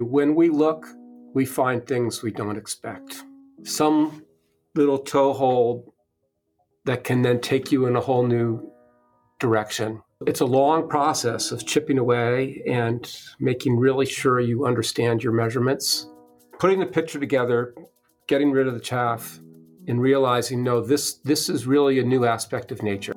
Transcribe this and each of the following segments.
When we look, we find things we don't expect. Some little toehold that can then take you in a whole new direction. It's a long process of chipping away and making really sure you understand your measurements, putting the picture together, getting rid of the chaff, and realizing no, this this is really a new aspect of nature.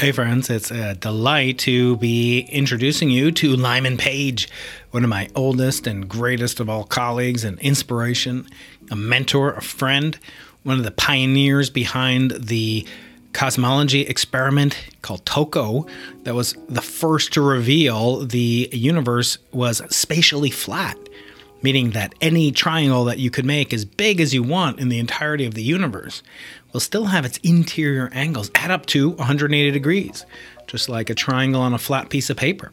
Hey, friends, it's a delight to be introducing you to Lyman Page, one of my oldest and greatest of all colleagues, an inspiration, a mentor, a friend, one of the pioneers behind the cosmology experiment called TOCO that was the first to reveal the universe was spatially flat meaning that any triangle that you could make as big as you want in the entirety of the universe will still have its interior angles add up to 180 degrees, just like a triangle on a flat piece of paper.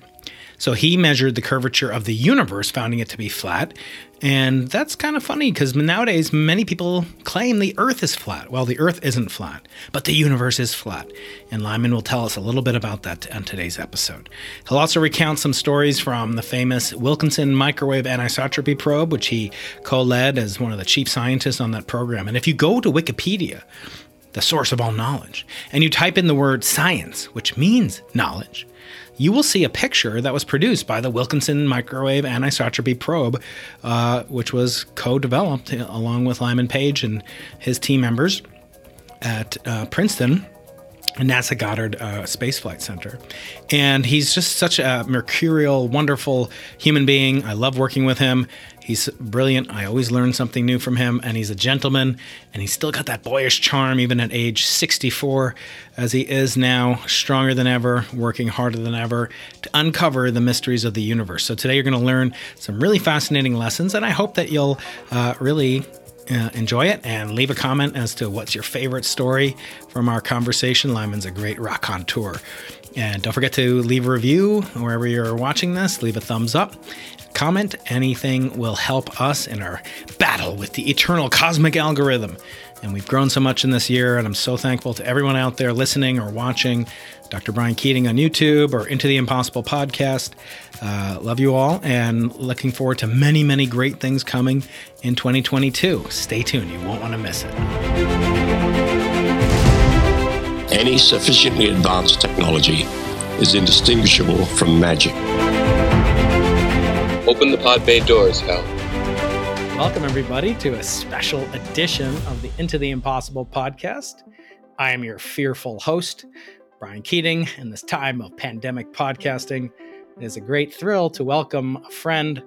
So he measured the curvature of the universe, finding it to be flat. And that's kind of funny because nowadays many people claim the Earth is flat. Well, the Earth isn't flat, but the universe is flat. And Lyman will tell us a little bit about that on today's episode. He'll also recount some stories from the famous Wilkinson microwave anisotropy probe, which he co led as one of the chief scientists on that program. And if you go to Wikipedia, the source of all knowledge, and you type in the word science, which means knowledge, you will see a picture that was produced by the Wilkinson Microwave Anisotropy Probe, uh, which was co developed along with Lyman Page and his team members at uh, Princeton. NASA Goddard uh, Space Flight Center. And he's just such a mercurial, wonderful human being. I love working with him. He's brilliant. I always learn something new from him, and he's a gentleman, and he's still got that boyish charm even at age 64, as he is now, stronger than ever, working harder than ever to uncover the mysteries of the universe. So today you're going to learn some really fascinating lessons, and I hope that you'll uh, really uh, enjoy it and leave a comment as to what's your favorite story from our conversation. Lyman's a great rock on tour. And don't forget to leave a review wherever you're watching this. Leave a thumbs up comment. Anything will help us in our battle with the eternal cosmic algorithm. And we've grown so much in this year, and I'm so thankful to everyone out there listening or watching Dr. Brian Keating on YouTube or Into the Impossible podcast. Uh, love you all, and looking forward to many, many great things coming in 2022. Stay tuned, you won't want to miss it. Any sufficiently advanced technology is indistinguishable from magic. Open the pod bay doors, Hal. Welcome, everybody, to a special edition of the Into the Impossible podcast. I am your fearful host, Brian Keating. In this time of pandemic podcasting, it is a great thrill to welcome a friend,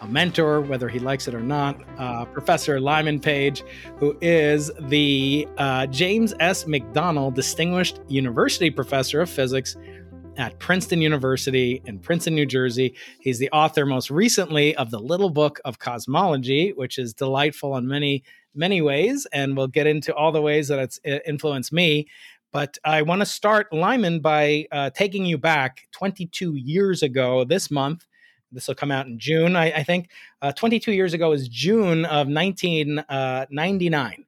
a mentor, whether he likes it or not, uh, Professor Lyman Page, who is the uh, James S. McDonnell Distinguished University Professor of Physics at Princeton University in Princeton, New Jersey. He's the author most recently of the Little Book of Cosmology, which is delightful in many, many ways. And we'll get into all the ways that it's influenced me. But I want to start, Lyman, by uh, taking you back 22 years ago this month. This will come out in June, I, I think. Uh, 22 years ago is June of 1999. Uh,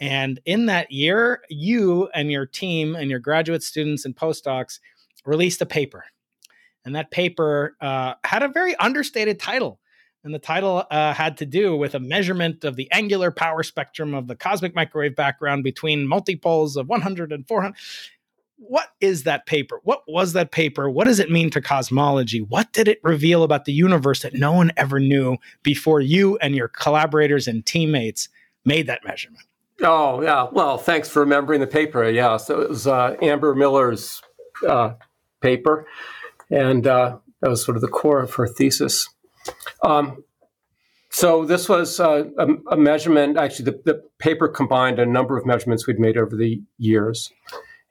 and in that year, you and your team and your graduate students and postdocs released a paper. And that paper uh, had a very understated title. And the title uh, had to do with a measurement of the angular power spectrum of the cosmic microwave background between multipoles of 100 and 400. What is that paper? What was that paper? What does it mean to cosmology? What did it reveal about the universe that no one ever knew before you and your collaborators and teammates made that measurement? Oh, yeah. Well, thanks for remembering the paper. Yeah. So it was uh, Amber Miller's uh, paper, and uh, that was sort of the core of her thesis. Um, so this was uh, a, a, measurement. Actually, the, the, paper combined a number of measurements we'd made over the years,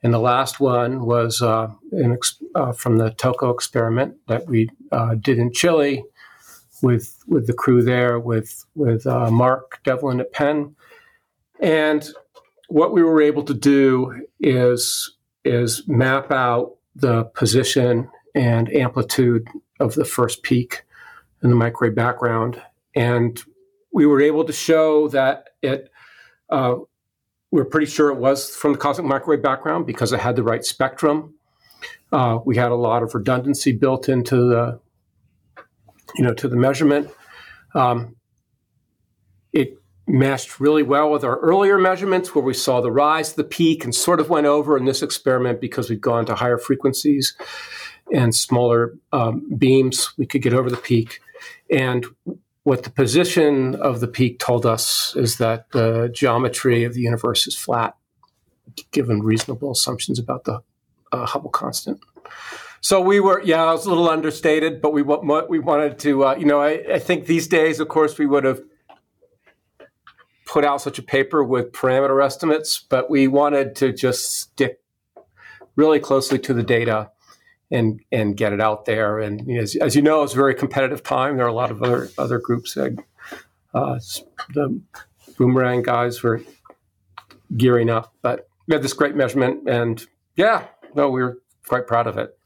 and the last one was uh, ex- uh, from the TOCO experiment that we uh, did in Chile with with the crew there, with with uh, Mark Devlin at Penn, and what we were able to do is is map out the position and amplitude of the first peak in the microwave background. And we were able to show that it, uh, we are pretty sure it was from the cosmic microwave background because it had the right spectrum. Uh, we had a lot of redundancy built into the you know, to the measurement. Um, matched really well with our earlier measurements where we saw the rise the peak and sort of went over in this experiment because we'd gone to higher frequencies and smaller um, beams, we could get over the peak. And what the position of the peak told us is that the geometry of the universe is flat, given reasonable assumptions about the uh, Hubble constant. So we were, yeah, it was a little understated, but we we wanted to, uh, you know, I, I think these days, of course, we would have put out such a paper with parameter estimates, but we wanted to just stick really closely to the data and and get it out there. And as, as, you know, it's a very competitive time. There are a lot of other other groups. That, uh, the boomerang guys were gearing up, but we had this great measurement, and yeah, no, we were quite proud of it.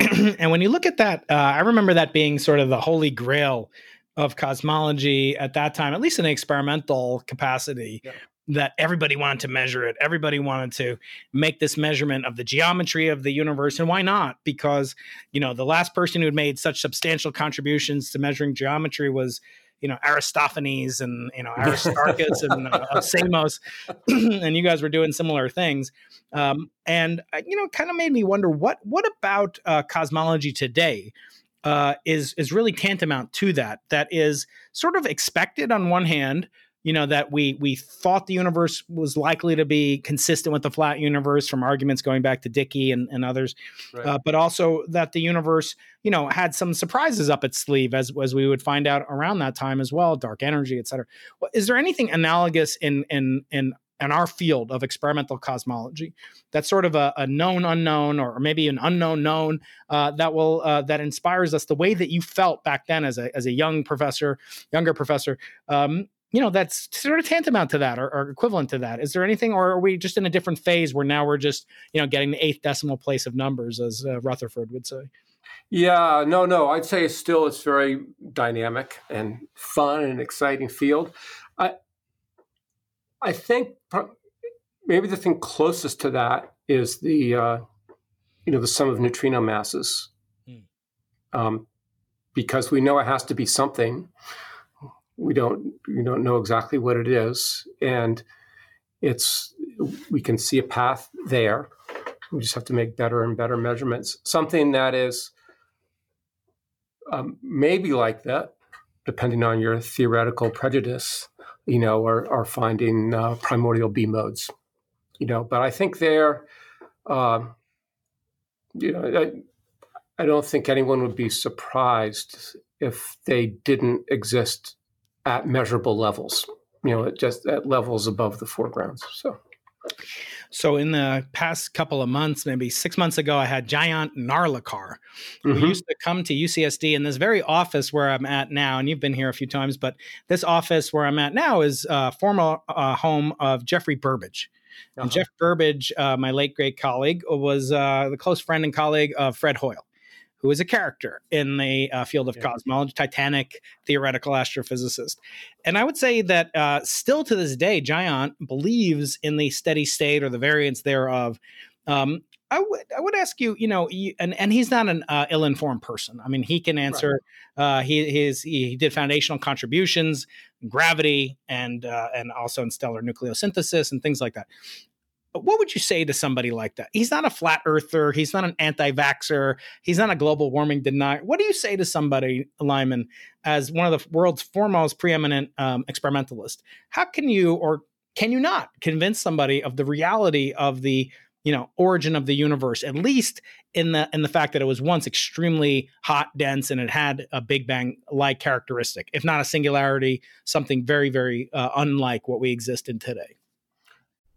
and when you look at that, uh, I remember that being sort of the holy grail of cosmology at that time, at least in an experimental capacity, yeah. that everybody wanted to measure it. Everybody wanted to make this measurement of the geometry of the universe. And why not? Because, you know, the last person who had made such substantial contributions to measuring geometry was you know Aristophanes and you know Aristarchus and uh, Samos, and you guys were doing similar things, um, and uh, you know, kind of made me wonder what what about uh, cosmology today uh, is is really tantamount to that. That is sort of expected on one hand, you know, that we we thought the universe was likely to be consistent with the flat universe from arguments going back to Dicke and, and others, right. uh, but also that the universe, you know, had some surprises up its sleeve as as we would find out around that time as well, dark energy, et cetera. Is there anything analogous in in in in our field of experimental cosmology. That's sort of a, a known unknown, or maybe an unknown known uh, that will uh, that inspires us. The way that you felt back then as a as a young professor, younger professor. Um, you know that's sort of tantamount to that or, or, equivalent to that is there anything or are we just in a different phase where now we're just you know getting the eighth decimal place of numbers as uh, rutherford would say yeah no no i'd say it's still it's very dynamic and fun and exciting field i I think maybe the thing closest to that is the uh, you know the sum of neutrino masses, hmm. um, because we know it has to be something. We don't we don't know exactly what it is, and it's we can see a path there. We just have to make better and better measurements. Something that is um, maybe like that, depending on your theoretical prejudice you know, are, are finding uh, primordial B modes, you know. But I think they're, uh, you know, I, I don't think anyone would be surprised if they didn't exist at measurable levels, you know, just at levels above the foregrounds. So. So in the past couple of months, maybe six months ago, I had Jayant Narlikar, who mm-hmm. used to come to UCSD in this very office where I'm at now. And you've been here a few times, but this office where I'm at now is uh, former uh, home of Jeffrey Burbidge. Uh-huh. And Jeff Burbidge, uh, my late great colleague, was uh, the close friend and colleague of Fred Hoyle who is a character in the uh, field of yeah. cosmology, Titanic theoretical astrophysicist. And I would say that uh, still to this day, Jayant believes in the steady state or the variance thereof. Um, I would I would ask you, you know, you, and and he's not an uh, ill informed person. I mean, he can answer. Right. Uh, he his he did foundational contributions, gravity, and uh, and also in stellar nucleosynthesis and things like that what would you say to somebody like that? He's not a flat earther. He's not an anti vaxxer. He's not a global warming denier. What do you say to somebody, Lyman, as one of the world's foremost preeminent um, experimentalists? How can you, or can you not, convince somebody of the reality of the you know origin of the universe at least in the in the fact that it was once extremely hot dense and it had a big bang like characteristic if not a singularity something very very uh, unlike what we exist in today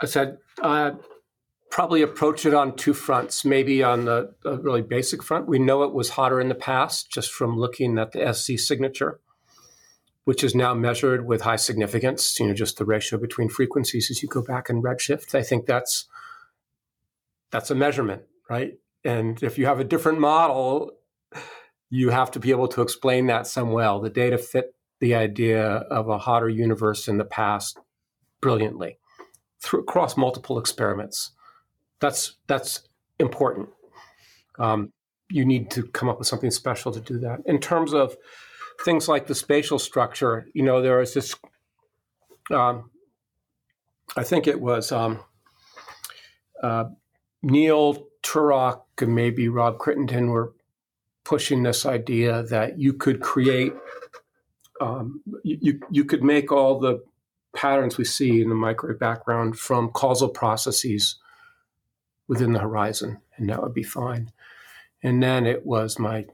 I said, uh, probably approach it on two fronts. Maybe on the, the, really basic front, we know it was hotter in the past just from looking at the SZ signature, which is now measured with high significance. You know, just the ratio between frequencies as you go back in redshift. I think that's that's a measurement, right? And if you have a different model, you have to be able to explain that some well. The data fit the idea of a hotter universe in the past brilliantly through across multiple experiments. That's that's important. Um, you need to come up with something special to do that. In terms of things like the spatial structure, you know, there is this. Um, I think it was um, uh, Neil Turok and maybe Rob Crittenden were pushing this idea that you could create, um, you, you could make all the patterns we see in the microwave background from causal processes within the horizon, and that would be fine. And then it was my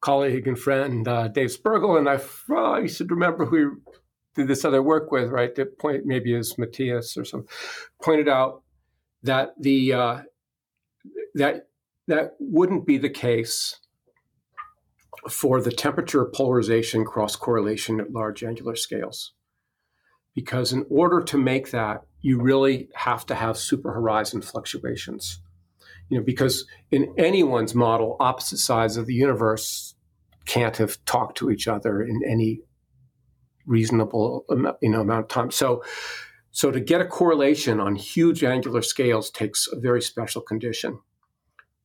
colleague and friend uh, Dave Spergel, and I, well, I should remember who did this other work with, right? That point maybe is Matias or some pointed out that the uh, that that wouldn't be the case for the temperature polarization cross correlation at large angular scales because in order to make that, you really have to have super horizon fluctuations. You know, because in anyone's model, opposite sides of the universe can't have talked to each other in any reasonable you know amount of time. So, so to get a correlation on huge angular scales takes a very special condition,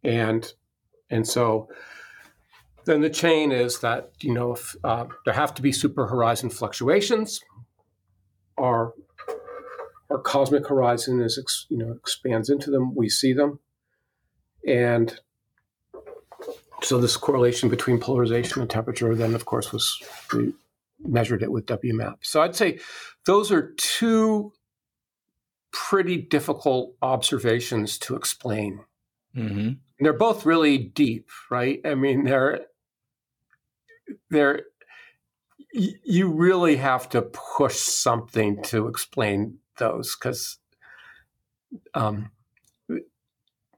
and and so then the chain is that you know if, uh, there have to be super horizon fluctuations our our cosmic horizon is you know expands into them. We see them, and so this correlation between polarization and temperature then, of course, was we measured it with WMAP. So I'd say those are two pretty difficult observations to explain. Mm-hmm. they're both really deep, right? I mean, they're they're you really have to push something to explain those because um,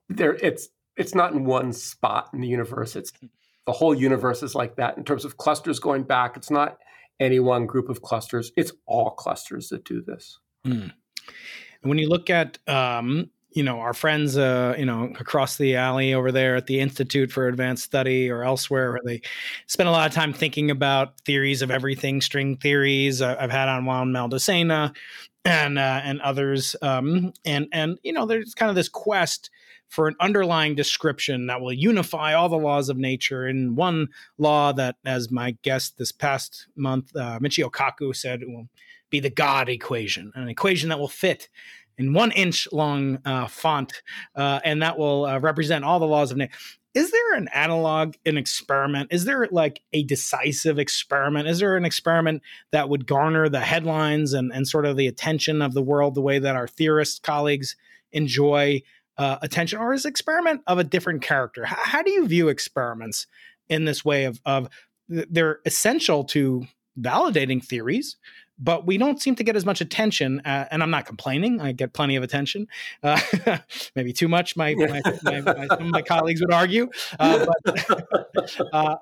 there it's it's not in one spot in the universe. It's the whole universe is like that in terms of clusters going back. It's not any one group of clusters. It's all clusters that do this. Mm. When you look at um, you know our friends uh, you know across the alley over there at the institute for advanced study or elsewhere where they spend a lot of time thinking about theories of everything string theories uh, i've had on juan maldacena and uh, and others um, and and you know there's kind of this quest for an underlying description that will unify all the laws of nature in one law that as my guest this past month uh, michio kaku said will be the god equation an equation that will fit in one inch long uh, font, uh, and that will uh, represent all the laws of nature. Is there an analog, an experiment? Is there like a decisive experiment? Is there an experiment that would garner the headlines and, and sort of the attention of the world the way that our theorist colleagues enjoy uh, attention? Or is experiment of a different character? How, how do you view experiments in this way of, of they're essential to validating theories, but we don't seem to get as much attention. Uh, and I'm not complaining; I get plenty of attention, uh, maybe too much. My, my, my, my, some of my colleagues would argue, uh, but. Uh,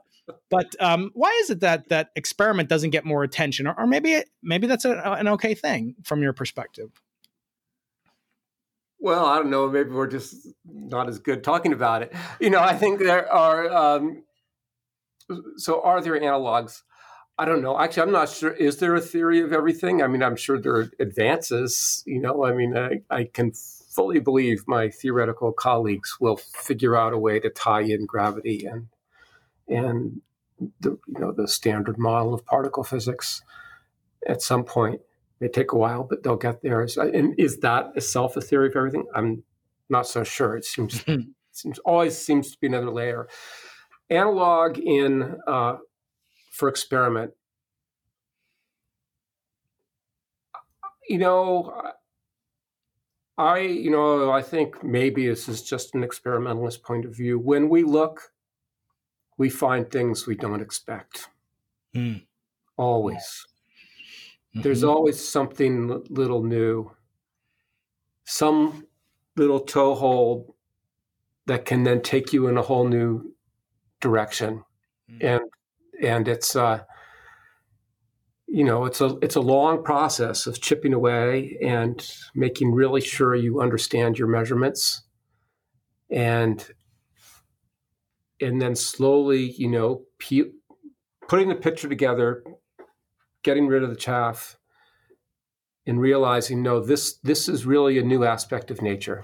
but um, why is it that that experiment doesn't get more attention, or, or maybe maybe that's a, an okay thing from your perspective? Well, I don't know. Maybe we're just not as good talking about it. You know, I think there are. Um, so, are there analogs? I don't know. Actually, I'm not sure. Is there a theory of everything? I mean, I'm sure there are advances. You know, I mean, I, I can fully believe my theoretical colleagues will figure out a way to tie in gravity and and the you know the standard model of particle physics at some point. It may take a while, but they'll get there. And is that itself a theory of everything? I'm not so sure. It seems seems always seems to be another layer. Analog in uh, for experiment. You know, I, you know, I think maybe this is just an experimentalist point of view. When we look, we find things we don't expect. Mm. Always. Mm-hmm. There's always something little new. Some little toehold that can then take you in a whole new direction, mm-hmm. and and it's uh, you know it's a it's a long process of chipping away and making really sure you understand your measurements, and and then slowly you know pe- putting the picture together, getting rid of the chaff, and realizing no this this is really a new aspect of nature.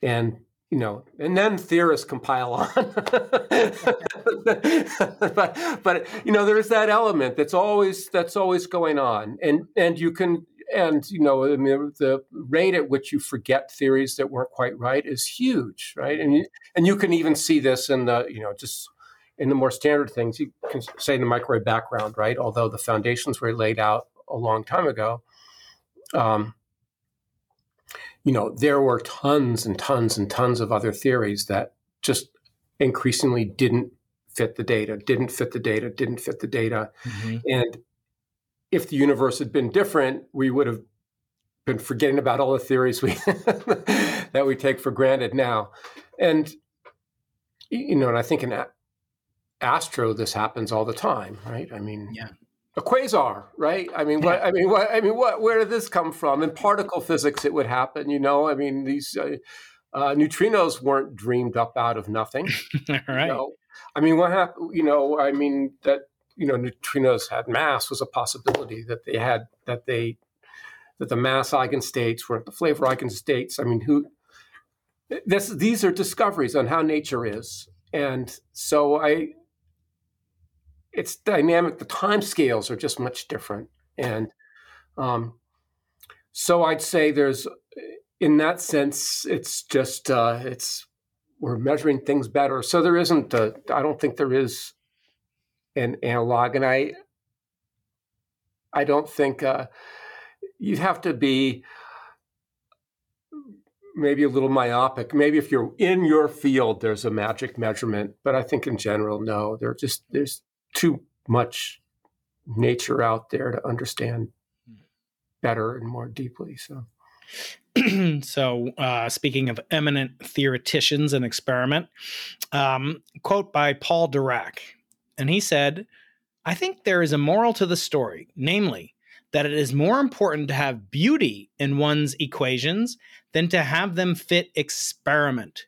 And you know and then theorists compile on but but you know there's that element that's always that's always going on. And and you can and you know I mean, the rate at which you forget theories that weren't quite right is huge right? And you, and you can even see this in the you know just in the more standard things. You can say in the microwave background right? Although the foundations were laid out a long time ago um, you know, there were tons and tons and tons of other theories that just increasingly didn't fit the data, didn't fit the data, didn't fit the data. Mm-hmm. And if the universe had been different, we would have been forgetting about all the theories we that we take for granted now. And you know, and I think in astro this happens all the time, right? I mean, yeah a quasar, right? I mean, what? I mean, what? I mean, what? Where did this come from? In particle physics, it would happen. You know, I mean, these uh, uh, neutrinos weren't dreamed up out of nothing. right. You know? I mean, what happened? You know, I mean that you know neutrinos had mass was a possibility that they had that they that the mass eigenstates weren't the flavor eigenstates. I mean, who? This these are discoveries on how nature is, and so I it's dynamic. The time scales are just much different, and um, so I'd say there's, in that sense, it's just uh, it's we're measuring things better. So there isn't. I don't think there is an analog, and I I don't think uh, you'd have to be maybe a little myopic. Maybe if you're in your field, there's a magic measurement, but I think in general, no. There just there's too much nature out there to understand better and more deeply. So. so, uh, speaking of eminent theoreticians and experiment, um, quote by Paul Dirac, and he said, "I think there is a moral to the story, namely." That it is more important to have beauty in one's equations than to have them fit experiment.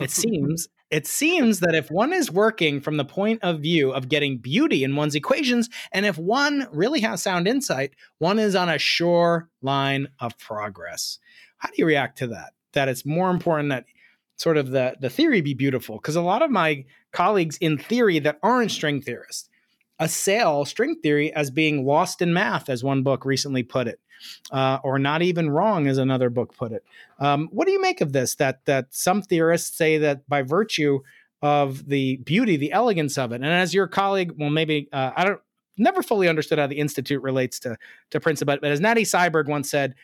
It seems it seems that if one is working from the point of view of getting beauty in one's equations, and if one really has sound insight, one is on a sure line of progress. How do you react to that? That it's more important that sort of the, the theory be beautiful? Because a lot of my colleagues in theory that aren't string theorists assail string theory as being lost in math, as one book recently put it uh, or not even wrong, as another book put it. Um, what do you make of this? That that some theorists say that by virtue of the beauty, the elegance of it, and as your colleague, well, maybe uh, I don't never fully understood how the institute relates to to Princip, but, but as Nati Seiberg once said,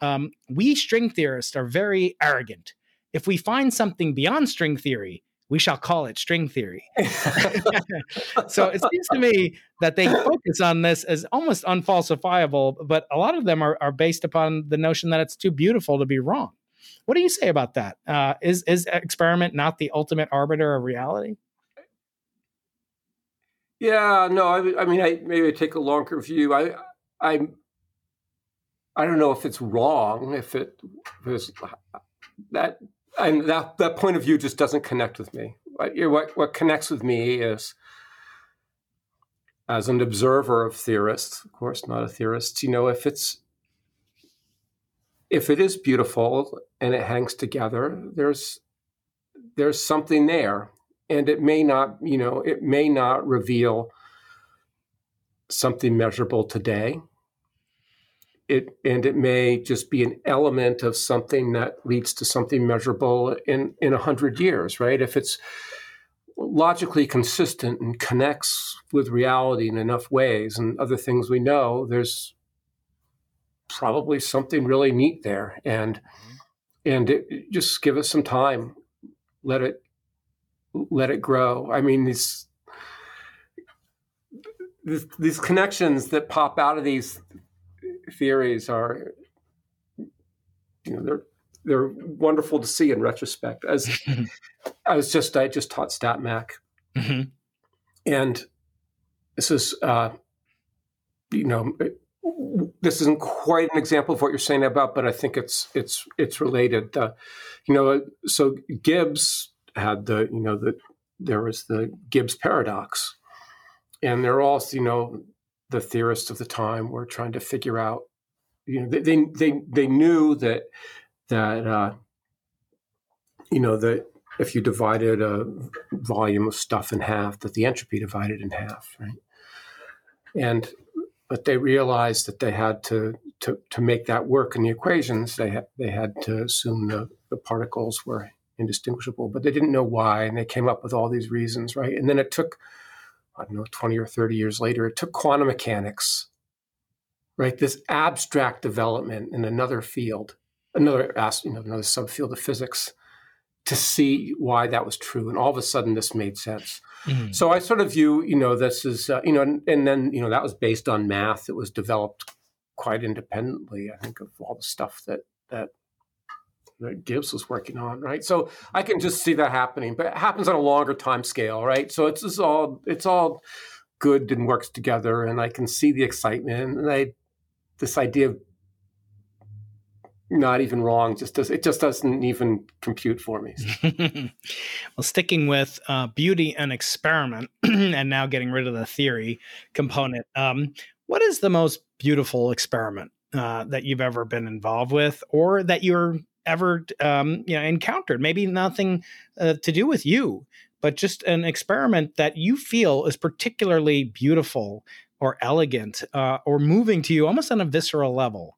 um, we string theorists are very arrogant. If we find something beyond string theory, we shall call it string theory. so it seems to me that they focus on this as almost unfalsifiable, but a lot of them are, are based upon the notion that it's too beautiful to be wrong. What do you say about that? Uh, is is experiment not the ultimate arbiter of reality? Yeah, no. I, I mean, I maybe I take a longer view. I, I, I don't know if it's wrong. If it was that and that that point of view just doesn't connect with me. What what connects with me is as an observer of theorists, of course, not a theorist. You know, if it's if it is beautiful and it hangs together, there's there's something there, and it may not, you know, it may not reveal something measurable today it and it may just be an element of something that leads to something measurable in in a hundred years, right? If it's logically consistent and connects with reality in enough ways and other things we know, there's probably something really neat there, and mm-hmm. and it, just give us some time, let it let it grow. I mean these these connections that pop out of these theories are, you know, they're they're wonderful to see in retrospect. As I was just I just taught StatMech, hmm and this is uh, you know this isn't quite an example of what you're saying about, but I think it's it's it's related. Uh, you know, so Gibbs had the you know the there was the Gibbs paradox, and they're all you know the theorists of the time were trying to figure out. You know, they they they, knew that that uh, you know that if you divided a volume of stuff in half, that the entropy divided in half, right? And but they realized that they had to to, to make that work in the equations. They had they had to assume the, the particles were indistinguishable, but they didn't know why, and they came up with all these reasons, right? And then it took I don't know twenty or thirty years later, it took quantum mechanics, right? This abstract development in another field, another you know another subfield of physics, to see why that was true, and all of a sudden this made sense. Mhm. So I sort of view, you know, this is, uh, you know, and, and then, you know, that was based on math. It was developed quite independently, I think, of all the stuff that, that, that Gibbs was working on, right? So I can just see that happening, but it happens on a longer time scale, right? So it's just all, it's all good and works together, and I can see the excitement, and I, this idea of not even wrong just does it just doesn't even compute for me. well, sticking with uh, beauty and experiment, and now getting rid of the theory component, um, what is the most beautiful experiment uh, that you've ever been involved with, or that you're ever um, you know encountered? Maybe nothing uh, to do with you, but just an experiment that you feel is particularly beautiful or elegant uh, or moving to you, almost on a visceral level.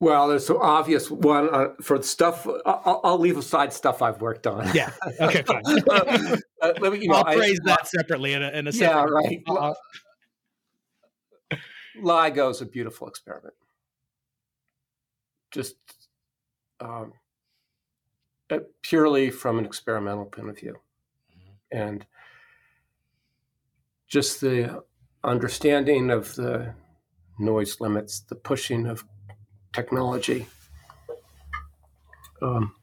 Well, there's so obvious one uh, for stuff. I'll, I'll leave aside stuff I've worked on. Yeah. Okay. Fine. uh, let me, you know, I'll I- praise that separately in a, in a Yeah, separate. right. I'll- LIGO is a beautiful experiment. Just um, uh, purely from an experimental point of view, and just the understanding of the noise limits, the pushing of technology, um,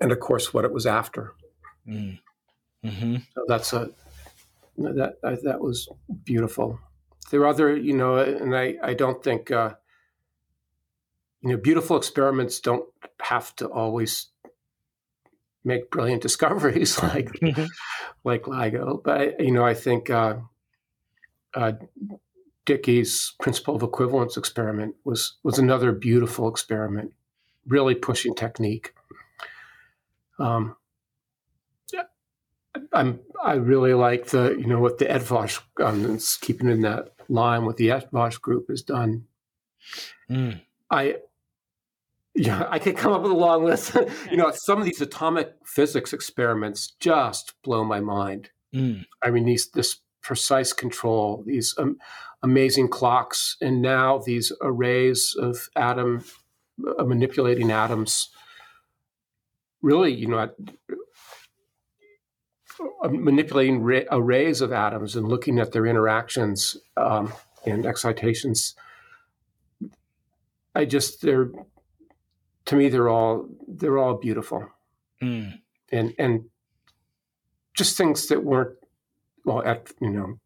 and of course what it was after. Mm. hmm So that's a that that was beautiful. There are other, you know, and I I don't think uh, you know beautiful experiments don't have to always make brilliant discoveries like Mhm. like LIGO, but you know I think uh, uh, Dicke's principle of equivalence experiment was was another beautiful experiment, really pushing technique. Um, I'm I really like the you know what the Eöt-Wash um, keeping in that line what the Eöt-Wash group has done. Mm. I yeah I could come up with a long list. you know some of these atomic physics experiments just blow my mind. Mm. I mean these this precise control, these um, amazing clocks, and now these arrays of atom uh, manipulating atoms. Really, you know, uh, manipulating ra- arrays of atoms and looking at their interactions um, and excitations. I just they're to me they're all they're all beautiful Mm. and and just things that weren't well at you know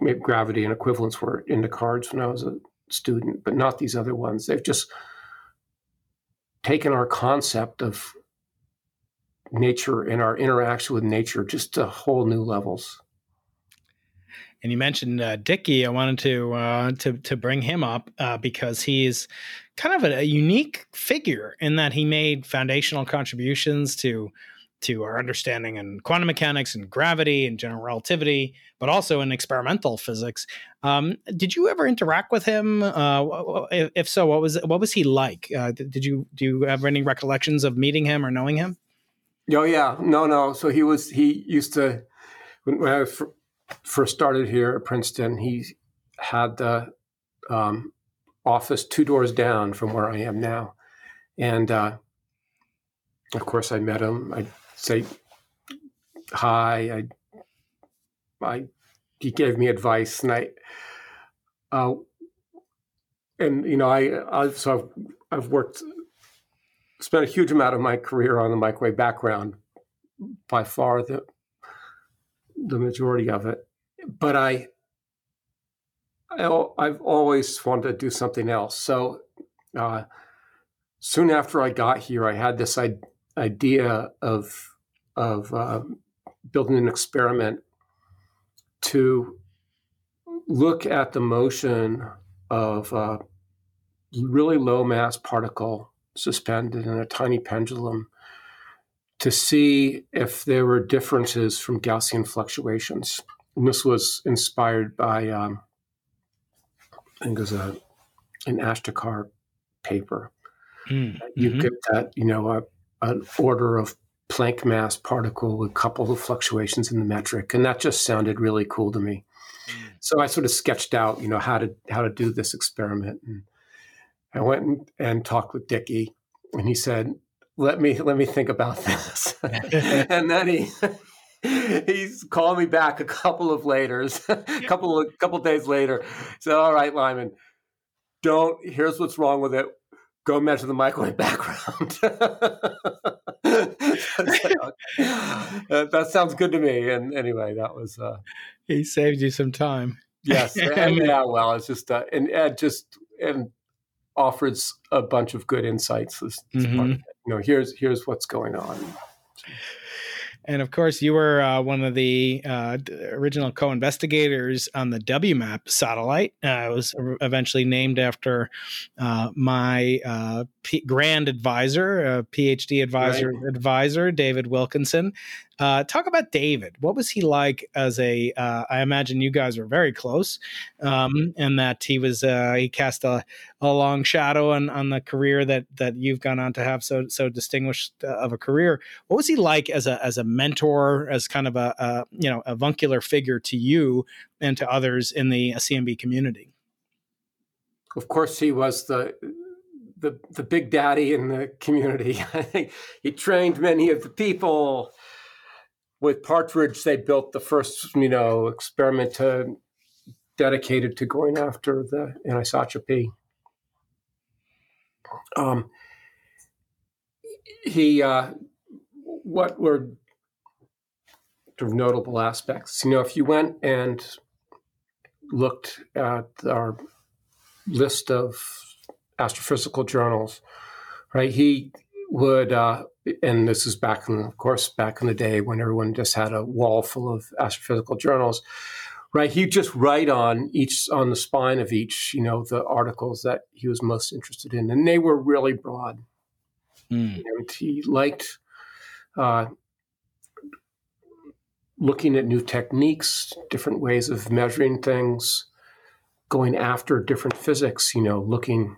maybe gravity and equivalence were in the cards when I was a student, but not these other ones. They've just taken our concept of nature and our interaction with nature just to whole new levels. And you mentioned uh, Dicke. I wanted to uh, to to bring him up uh, because he's kind of a, a unique figure in that he made foundational contributions to to our understanding in quantum mechanics and gravity and general relativity, but also in experimental physics. Um, did you ever interact with him? Uh, if so, what was what was he like? Uh, did you do you have any recollections of meeting him or knowing him? Oh yeah, no, no. So he was he used to when, I first started here at Princeton, he had the um, office two doors down from where I am now, and uh, of course I met him. I say hi. I, I he gave me advice, and I. Uh, and you know, I I've so I've, I've worked, spent a huge amount of my career on the microwave background, by far the the majority of it. But I, I I've always wanted to do something else. So uh, soon after I got here, I had this I- idea of of um, building an experiment to look at the motion of a really low mass particle suspended in a tiny pendulum to see if there were differences from Gaussian fluctuations. And this was inspired by, um, I think it was a, an Ashtekar paper. Mm, You mhm. get that, you know, a, an order of Planck mass particle with a couple of fluctuations in the metric, and that just sounded really cool to me. So I sort of sketched out, you know, how to how to do this experiment, and I went and, and talked with Dicke, and he said, "Let me let me think about this," and then he. He's called me back a couple of later, a couple of couple days later. So, all right, Lyman, don't. Here's what's wrong with it go measure the microwave background. Uh, that sounds good to me. And anyway, that was uh, he saved you some time. yes, and, yeah. Well, it's just uh, and Ed just and offers a bunch of good insights. As, as part of it. You know, here's here's what's going on. And of course, you were uh, one of the uh, original co-investigators on the WMAP satellite. Uh, it was eventually named after uh, my uh, P- grand advisor, uh, PhD advisor, advisor David Wilkinson. Uh, talk about David. What was he like as a? Uh, I imagine you guys were very close, um, and that he was uh, he cast a, a long shadow on, on the career that that you've gone on to have so so distinguished uh, of a career. What was he like as a as a mentor, as kind of a, a you know avuncular figure to you and to others in the CMB community? Of course, he was the the the big daddy in the community. I think he trained many of the people. With Partridge, they built the first, you know, experiment to, dedicated to going after the anisotropy. Um, he, uh, what were sort of notable aspects? You know, if you went and looked at our list of astrophysical journals, right? He would, uh, and this is back in, of course, back in the day when everyone just had a wall full of astrophysical journals, right? He'd just write on each, on the spine of each, you know, the articles that he was most interested in, and they were really broad. Mm. And he liked uh, looking at new techniques, different ways of measuring things, going after different physics. You know, looking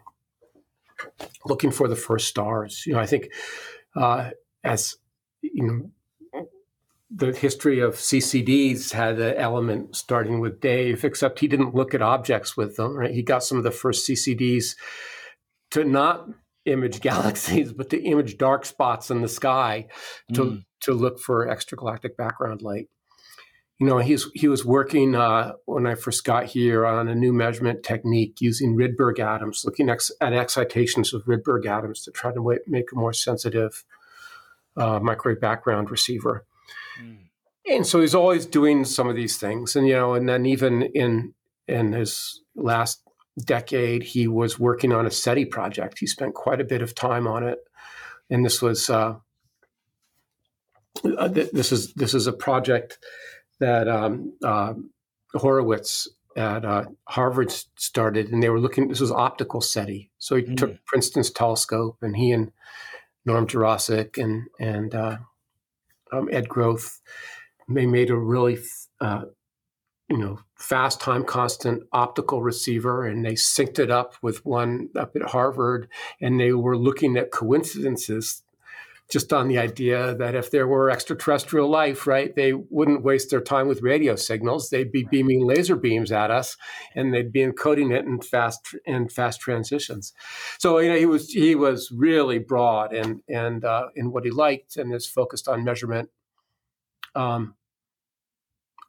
looking for the first stars. You know, I think uh, as you know, the history of CCDs had an element starting with Dave, except he didn't look at objects with them. Right, he got some of the first CCDs to not image galaxies, but to image dark spots in the sky to Mm. to look for extragalactic background light. You know, he's he was working uh, when I first got here on a new measurement technique using Rydberg atoms, looking ex- at excitations of Rydberg atoms to try to wa- make a more sensitive uh, microwave background receiver. Mm. And so he's always doing some of these things, and you know, and then even in in his last decade, he was working on a SETI project. He spent quite a bit of time on it, and this was uh, uh, th- this is this is a project that um, uh, Horowitz at uh, Harvard started, and they were looking. This was optical SETI, so he Mm. took Princeton's telescope, and he and Norm Jarosik and and uh, um, Ed Groth, they made a really uh, you know fast time constant optical receiver, and they synced it up with one up at Harvard, and they were looking at coincidences just on the idea that if there were extraterrestrial life, right, they wouldn't waste their time with radio signals. They'd be beaming laser beams at us, and they'd be encoding it in fast in fast transitions. So you know, he was he was really broad and and uh, in what he liked, and is focused on measurement. Um,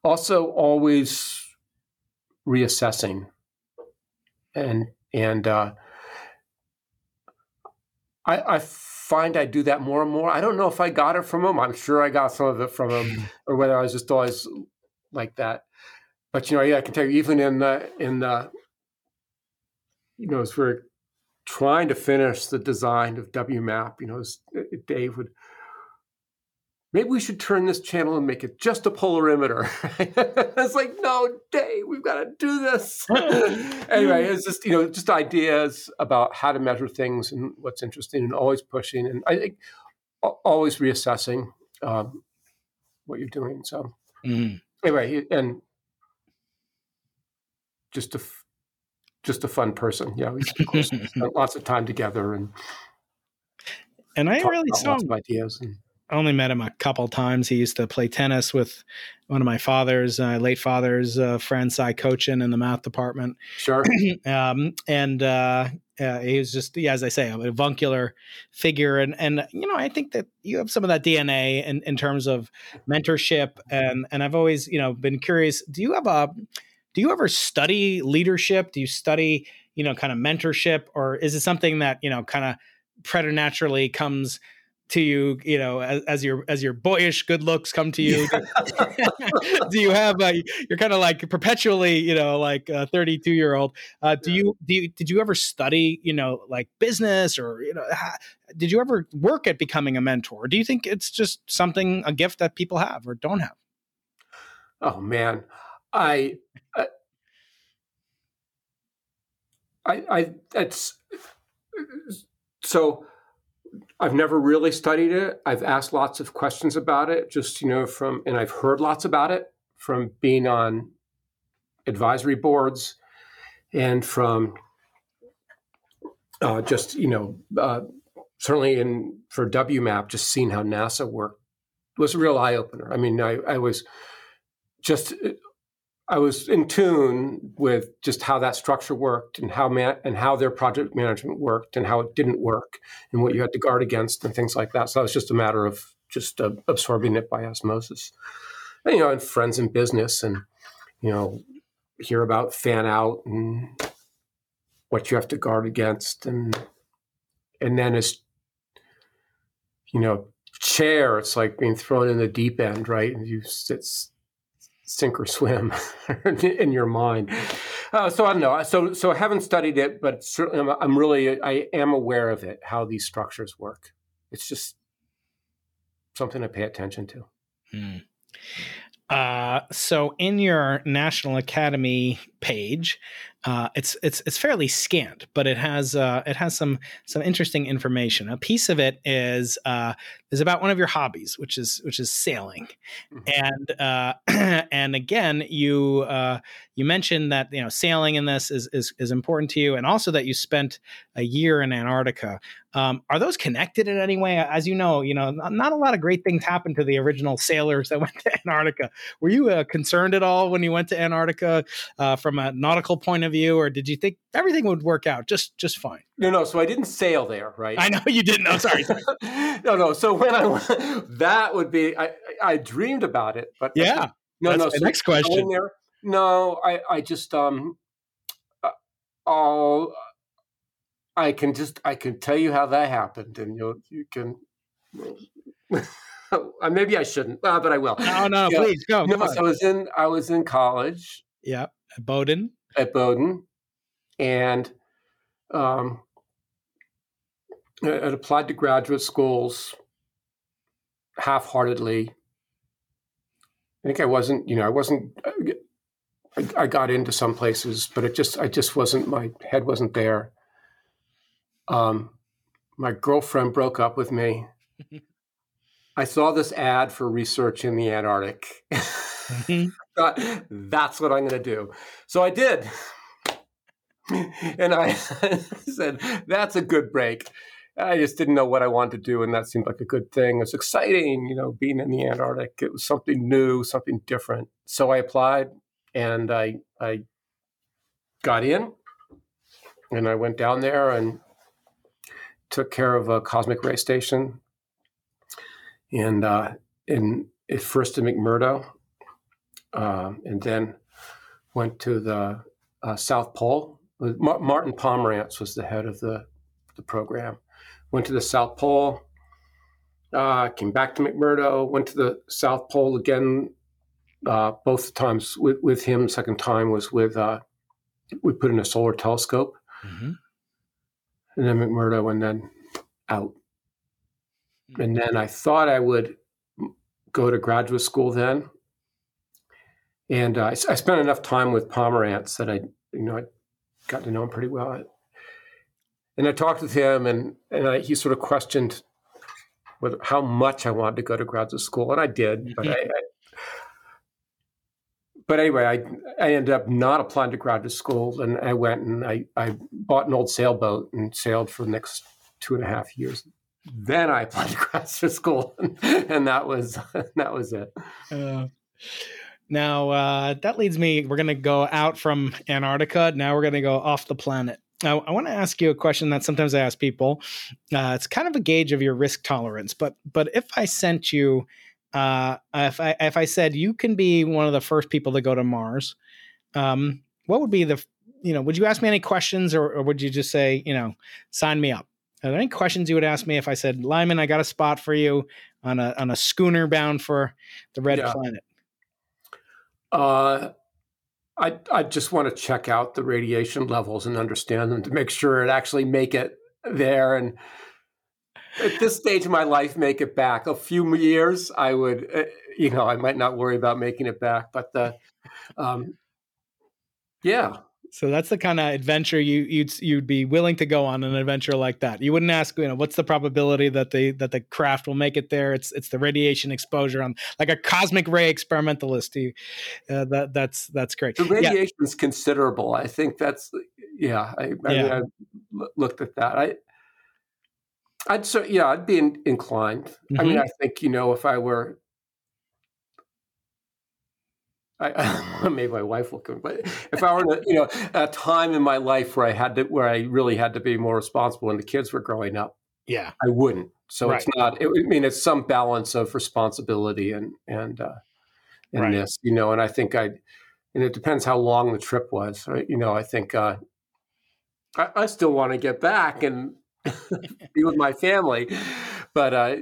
also, always reassessing and and uh, I, I find I do that more and more. I don't know if I got it from him. I'm sure I got some of it from him, or whether I was just always like that. But you know, yeah, I can tell you, even in the in the you know, as we're trying to finish the design of WMAP, you know, uh, Dave would maybe we should turn this channel and make it just a polarimeter. it's like, no, day, we've got to do this. anyway, it's just, you know, just ideas about how to measure things and what's interesting and always pushing. And I think always reassessing um, what you're doing. So mm. anyway, and just a, just a fun person. Yeah, we spent lots of time together and and I really saw ideas. And, I only met him a couple times. He used to play tennis with one of my father's uh, late father's uh, friends, Cy Kochen, in the math department. Sure. um, and uh, uh, he was just, yeah, as I say, a avuncular figure. And and you know, I think that you have some of that DNA in, in terms of mentorship. And and I've always, you know, been curious. Do you have a do you ever study leadership? Do you study, you know, kind of mentorship, or is it something that you know, kind of preternaturally comes? To you you know as, as, your as your boyish good looks come to you. Do you have a, you're kind of like perpetually you know like a 32 year old uh, do, you, do you did you ever study you know like business or you know did you ever work at becoming a mentor? Do you think it's just something a gift that people have or don't have? Oh man. I i i, I it's so I've never really studied it. I've asked lots of questions about it, just, you know, from, and I've heard lots about it from being on advisory boards and from uh, just, you know, uh, certainly in for WMAP, just seeing how NASA worked was a real eye opener. I mean, I, I was just I was in tune with just how that structure worked and how man- and how their project management worked and how it didn't work and what you had to guard against and things like that. So it was just a matter of just uh, absorbing it by osmosis. And, you know, and friends in business and you know hear about fan out and what you have to guard against and and then as you know chair it's like being thrown in the deep end right and you it's sink or swim in your mind. Uh, so I don't know. So so I haven't studied it, but certainly I'm, I'm, really I am aware of it how these structures work. It's just something to pay attention to. Hmm. Uh, so in your National Academy page, uh, it's it's it's fairly scant, but it has uh, it has some some interesting information. A piece of it is uh, is about one of your hobbies, which is which is sailing, mm-hmm. and uh, and again, you uh, you mentioned that you know sailing in this is, is is important to you, and also that you spent a year in Antarctica. Um, are those connected in any way? As you know, you know, not, not, a lot of great things happened to the original sailors that went to Antarctica. Were you uh, concerned at all when you went to Antarctica uh, from a nautical point of view, or did you think everything would work out just just fine? No, no. So I didn't sail there, right? I know you didn't. No, sorry. sorry. no, no. So when I that would be I, I dreamed about it, but yeah. No, That's no. So next question. There, no, I I just um, uh, all I can just I can tell you how that happened, and you you can. maybe I shouldn't, uh, but I will. No, no, please go. No, so I was in I was in college. Yeah, at Bowdoin. At Bowdoin, and um, I applied to graduate schools half-heartedly. I think I wasn't, you know, I wasn't. I, I got into some places, but it just, I just wasn't. My head wasn't there. Um, my girlfriend broke up with me. I saw this ad for research in the Antarctic. Mm-hmm. That's what I'm going to do. So I did. and I said, that's a good break. I just didn't know what I wanted to do, and that seemed like a good thing. It was exciting, you know, being in the Antarctic. It was something new, something different. So I applied, and I I got in, and I went down there and took care of a cosmic ray station, and uh, in at first to McMurdo, um, and then went to the uh, South Pole Martin Pomerantz was the head of the the program. Went to the South Pole. Uh, came back to McMurdo. Went to the South Pole again. Uh, both times with, with him. Second time was with uh, we put in a solar telescope, mm-hmm. and then McMurdo, and then out. Mm-hmm. And then I thought I would go to graduate school then, and uh, I, I, spent enough time with Pomerantz that I, you know, I got to know him pretty well. And I talked with him, and and I, he sort of questioned whether how much I wanted to go to graduate school, and I did, but I, I but anyway, I I ended up not applying to graduate school, and I went and I, I bought an old sailboat and sailed for the next two and a half years. Then I applied to graduate school, and, and that was that was it. Uh, now uh, that leads me. We're going to go out from Antarctica. Now we're going to go off the planet. I, I want to ask you a question that sometimes I ask people. Uh, it's kind of a gauge of your risk tolerance, but but if I sent you uh, if I if I said you can be one of the first people to go to Mars, um, what would be the you know would you ask me any questions or, or would you just say you know sign me up? Are there any questions you would ask me if I said Lyman, I got a spot for you on a on a schooner bound for the red yeah. planet? Uh, I I just want to check out the radiation levels and understand them to make sure it actually make it there and at this stage of my life make it back. A few years, I would, uh, you know, I might not worry about making it back, but the, um, yeah. So that's the kind of adventure you you'd you'd be willing to go on an adventure like that. You wouldn't ask, you know, what's the probability that the that the craft will make it there? It's it's the radiation exposure on like a cosmic ray experimentalist. You, uh, that that's that's great. The radiation yeah. is considerable. I think that's yeah. I, I, yeah. Mean, I looked at that. I I'd so yeah, I'd be in, inclined. Mm-hmm. I mean, mm-hmm. I think you know if I were, I, maybe my wife will come, but if I were in a, you know a time in my life where I had to where I really had to be more responsible when the kids were growing up, yeah, I wouldn't. So right. it's not. It, I mean, it's some balance of responsibility and and uh, in right. this, you know. And I think I, and it depends how long the trip was, right? You know, I think uh, I, I still want to get back and be with my family. But uh,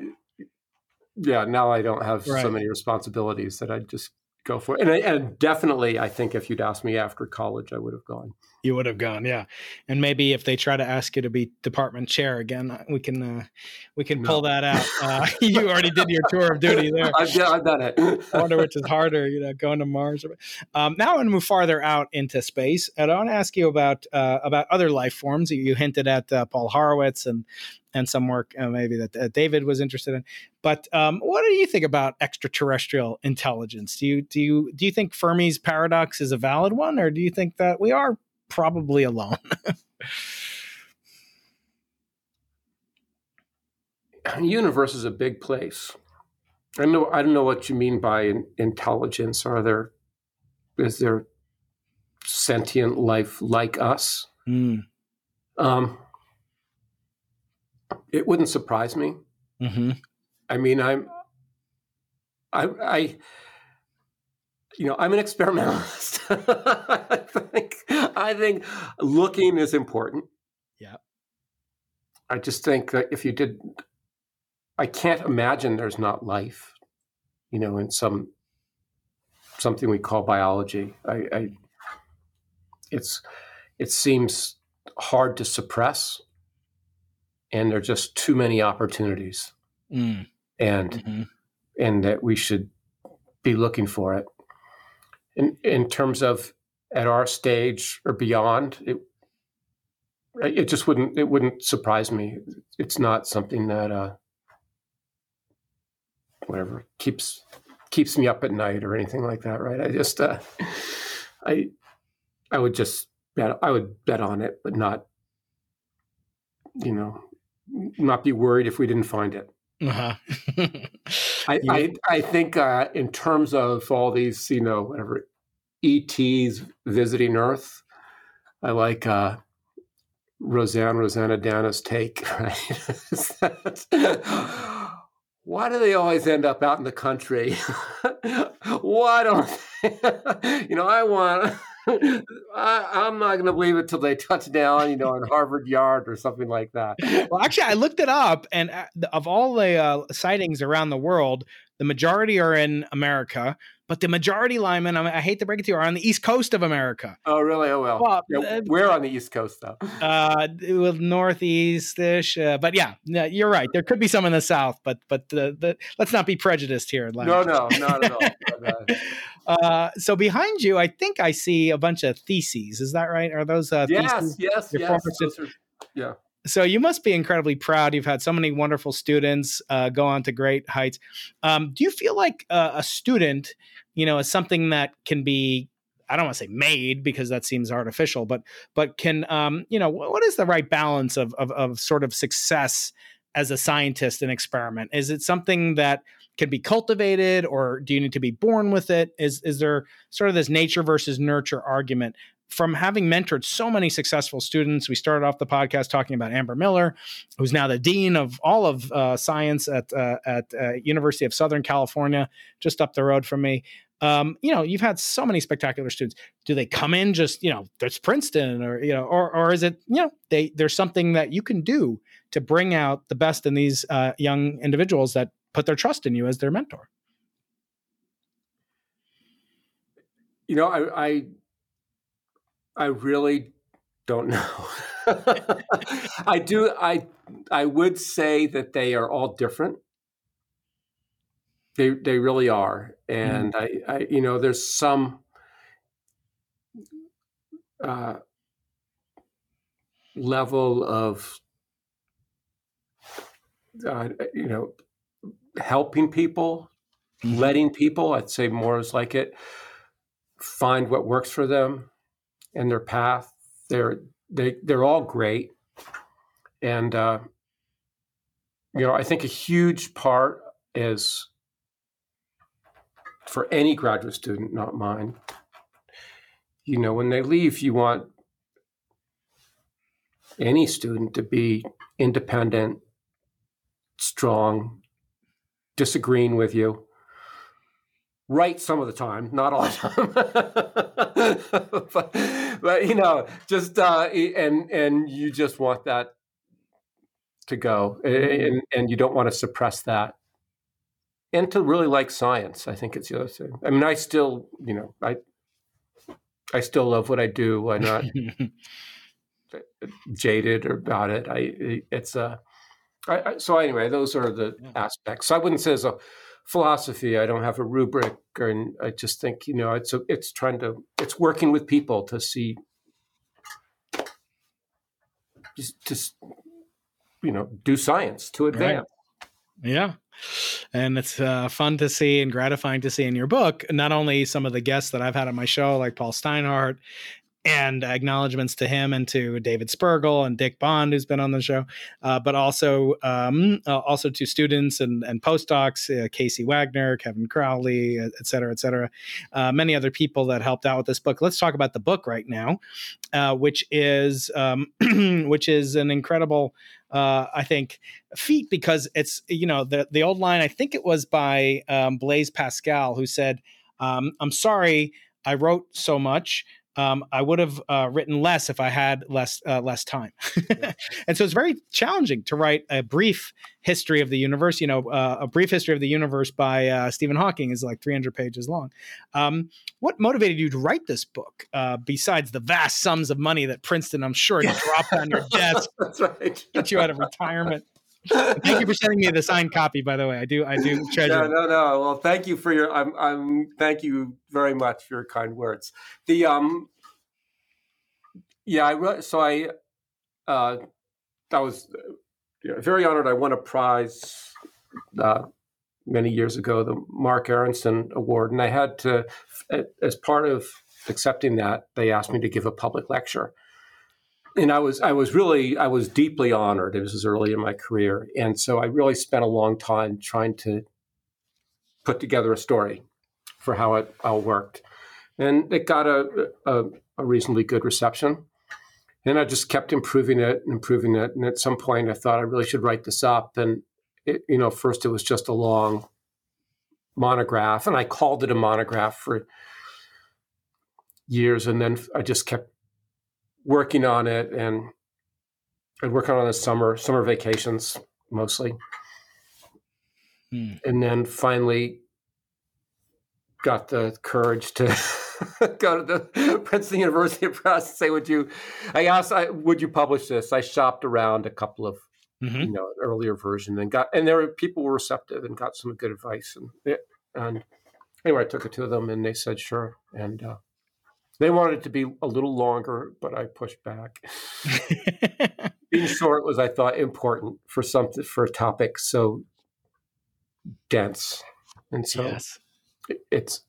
yeah, now I don't have right. so many responsibilities that I just go for it. And, and definitely, I think if you'd asked me after college, I would have gone. You would have gone, yeah. And maybe if they try to ask you to be department chair again, uh, we can uh, we can no. pull that out. Uh, you already did your tour of duty there. I've, I've done it. I wonder which is harder, you know, going to Mars. Um, now I want to move farther out into space, and I want to ask you about uh, about other life forms. You hinted at uh, Paul Horowitz and and some work uh, maybe that uh, David was interested in. But um, what do you think about extraterrestrial intelligence? Do you do you do you think Fermi's paradox is a valid one, or do you think that we are probably alone? the universe is a big place. I know I don't know what you mean by intelligence. Are there is there sentient life like us? Mm. Um, it wouldn't surprise me. Mm-hmm. I mean, I'm, I, I, you know, I'm an experimentalist. I think, I think looking is important. Yeah. I just think that if you did, I can't imagine there's not life, you know, in some something we call biology. I, I it's it seems hard to suppress and there are just too many opportunities, mm. and mm-hmm. and that we should be looking for it. In in terms of at our stage or beyond, it it just wouldn't it wouldn't surprise me. It's not something that uh, whatever keeps keeps me up at night or anything like that. Right? I just uh, I I would just bet I would bet on it, but not you know not be worried if we didn't find it. Uh-huh. I, yeah. I, I think uh, in terms of all these, you know, whatever ETs visiting Earth, I like uh, Roseanne Roseannadanna's take. Right? Why do they always end up out in the country? Why don't they? you know? I want I, I'm not going to believe it till they touch down, you know, in Harvard Yard or something like that. well, actually, I looked it up, and uh, of all the uh, sightings around the world, the majority are in America, but the majority Lyman, I, hate to break it to you, are on the east coast of America. Oh, really? Oh, well. Well, Yeah, uh, we're on the East Coast, though. Uh, with northeast-ish, uh, but yeah, yeah, you're right. There could be some in the south, but but the, the let's not be prejudiced here. No, no, not at all. Uh, so behind you, I think I see a bunch of theses. Is that right? Are those uh, yes, theses? yes, Your yes. those yeah. So you must be incredibly proud. You've had so many wonderful students uh, go on to great heights. Um, do you feel like uh, a student, you know, is something that can be I don't want to say made because that seems artificial, but but can um, you know what is the right balance of, of of sort of success as a scientist and experiment? Is it something that can be cultivated, or do you need to be born with it? Is is there sort of this nature versus nurture argument? From having mentored so many successful students, we started off the podcast talking about Amber Miller, who's now the dean of all of uh, science at uh, at uh, University of Southern California, just up the road from me um, you know, you've had so many spectacular students. Do they come in just, you know, there's Princeton or, you know, or, or is it, you know, they, there's something that you can do to bring out the best in these uh, young individuals that put their trust in you as their mentor? You know, I, I, I really don't know. I do. I, I would say that they are all different. They, they really are, and I, I, you know, there's some uh, level of, uh, you know, helping people, letting people. I'd say more is like it find what works for them and their path. They're they they're all great, and uh, you know I think a huge part is for any graduate student, not mine. You know, when they leave, you want any student to be independent, strong, disagreeing with you, right some of the time, not all the time. but, but you know, just uh, and and you just want that to go, and and you don't want to suppress that, and to really like science. I think it's the other thing. I mean, I still, you know, I I still love what I do. I'm not jaded about it. I it's a I, I, so anyway, those are the Yeah. aspects. So I wouldn't say as a philosophy. I don't have a rubric, and I just think you know it's a, it's trying to it's working with people to see just just you know do science to advance. Yeah. And it's uh, fun to see and gratifying to see in your book, not only some of the guests that I've had on my show, like Paul Steinhardt, and acknowledgments to him and to David Spergel and Dick Bond, who's been on the show, uh, but also um, uh, also to students and, and postdocs, uh, Casey Wagner, Kevin Crowley, et cetera, et cetera, uh, many other people that helped out with this book. Let's talk about the book right now, uh, which is um, which is an incredible uh, I think, feat because it's you know the the old line. I think it was by um, Blaise Pascal who said, um, "I'm sorry, I wrote so much." Um, I would have uh, written less if I had less uh, less time, and so it's very challenging to write a brief history of the universe. You know, uh, a brief history of the universe by uh, Stephen Hawking is like 300 pages long. Um, what motivated you to write this book, uh, besides the vast sums of money that Princeton, I'm sure, dropped on your desk, That's right. get you out of retirement? Thank you for sending me the signed copy, by the way. I do, I do treasure. No, no, no. Well, thank you for your. I'm. I'm. Thank you very much for your kind words. The um. Yeah, I wrote. So I. Uh, I was uh, you know, very honored. I won a prize uh, many years ago, the Marc Aaronson Award, and I had to, as part of accepting that, they asked me to give a public lecture. And I was, I was really, I was deeply honored. It was early in my career, and so I really spent a long time trying to put together a story for how it all worked, and it got a, a, a reasonably good reception. And I just kept improving it and improving it. And at some point, I thought I really should write this up. And it, you know, first it was just a long monograph, and I called it a monograph for years, and then I just kept working on it, and I'd work on the summer, summer vacations mostly, Hmm. and then finally got the courage to go to the Princeton University Press and say, "Would you?" I asked, I, "Would you publish this?" I shopped around a couple of hmm you know an earlier version and got and there were people were receptive and got some good advice and and anyway I took it to them and they said sure and uh, they wanted it to be a little longer but I pushed back. Being short was I thought important for something for a topic so dense and so yes. it- it's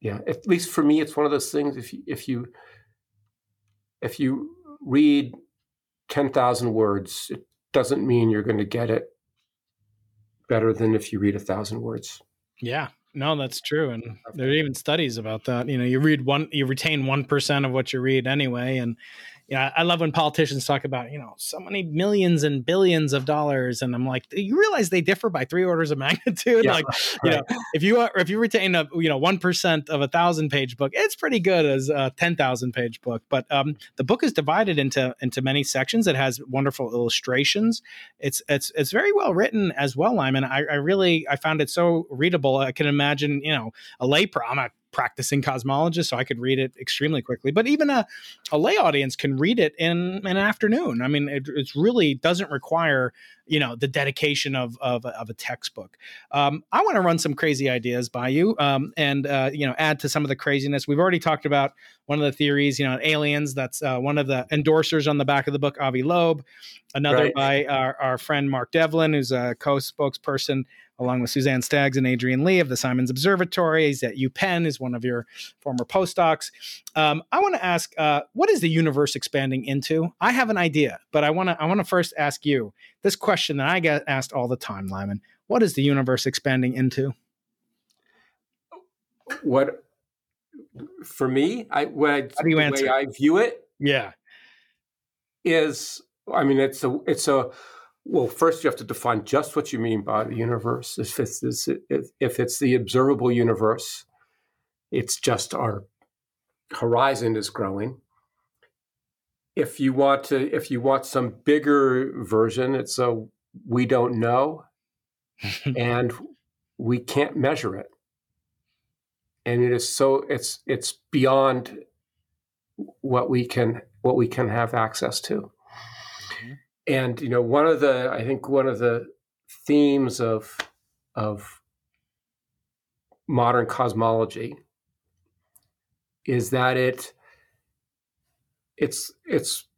yeah at least for me it's one of those things if you if you if you read 10,000 words it doesn't mean you're going to get it better than if you read a thousand words Yeah. No, that's true. And there are even studies about that. You know, you read one, you retain 1% of what you read anyway. And yeah, I love when politicians talk about, you know, so many millions and billions of dollars. And I'm like, you realize they differ by three orders of magnitude? Yeah, like, you know, if you are, if you retain a, you know, 1% of a thousand page book, it's pretty good as a 10,000 page book. But um, the book is divided into, into many sections. It has wonderful illustrations. It's, it's, it's very well written as well, Lyman. I, I really, I found it so readable. I can imagine, you know, a lay, pro- I'm a practicing cosmologist, so I could read it extremely quickly. But even a, a lay audience can read it in, in an afternoon. I mean, it it's really doesn't require you know the dedication of of, of a textbook. Um, I want to run some crazy ideas by you, um, and uh, you know add to some of the craziness. We've already talked about one of the theories, you know, aliens. That's uh, one of the endorsers on the back of the book, Avi Loeb. Another Right. by our, our friend Mark Devlin, who's a co-spokesperson along with Suzanne Staggs and Adrian Lee of the Simons Observatory. He's at UPenn, is one of your former postdocs. Um, I want to ask, uh, what is the universe expanding into? I have an idea, but I want to I want to first ask you this question that I get asked all the time, Lyman. What is the universe expanding into? what for me I what I, How do you the answer? way I view it Yeah. is I mean it's a it's a well first you have to define just what you mean by the universe. If it's if, it's the observable universe it's just our horizon is growing. If you want to if you want some bigger version it's a we don't know and we can't measure it. And it is so it's it's beyond what we can what we can have access to and you know one of the i think one of the themes of of modern cosmology is that it it's it's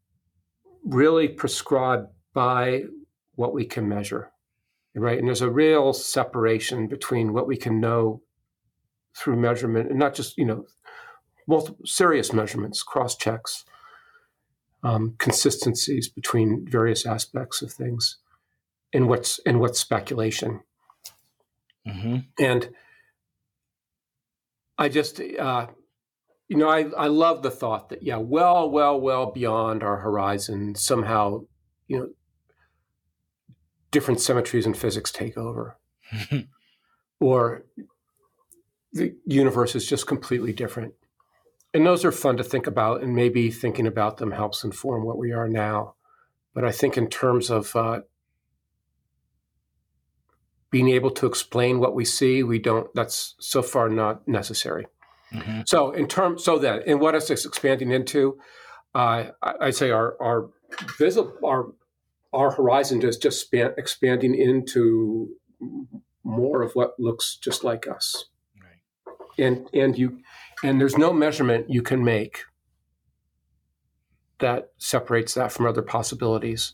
really prescribed by what we can measure right? And there's a real separation between what we can know through measurement and not just you know multiple serious measurements cross checks um, consistencies between various aspects of things and what's and what's speculation. Hmm and i just uh, you know I, I love the thought that yeah well well well beyond our horizon somehow you know different symmetries in physics take over. Or the universe is just completely different and those are fun to think about and maybe thinking about them helps inform what we are now. But i think in terms of uh, being able to explain what we see we don't that's so far not necessary. Hmm so in terms so that and what is this expanding into? Uh, I- i'd say our our visible our our horizon is just span, expanding into more of what looks just like us. Right. and and you and there's no measurement you can make that separates that from other possibilities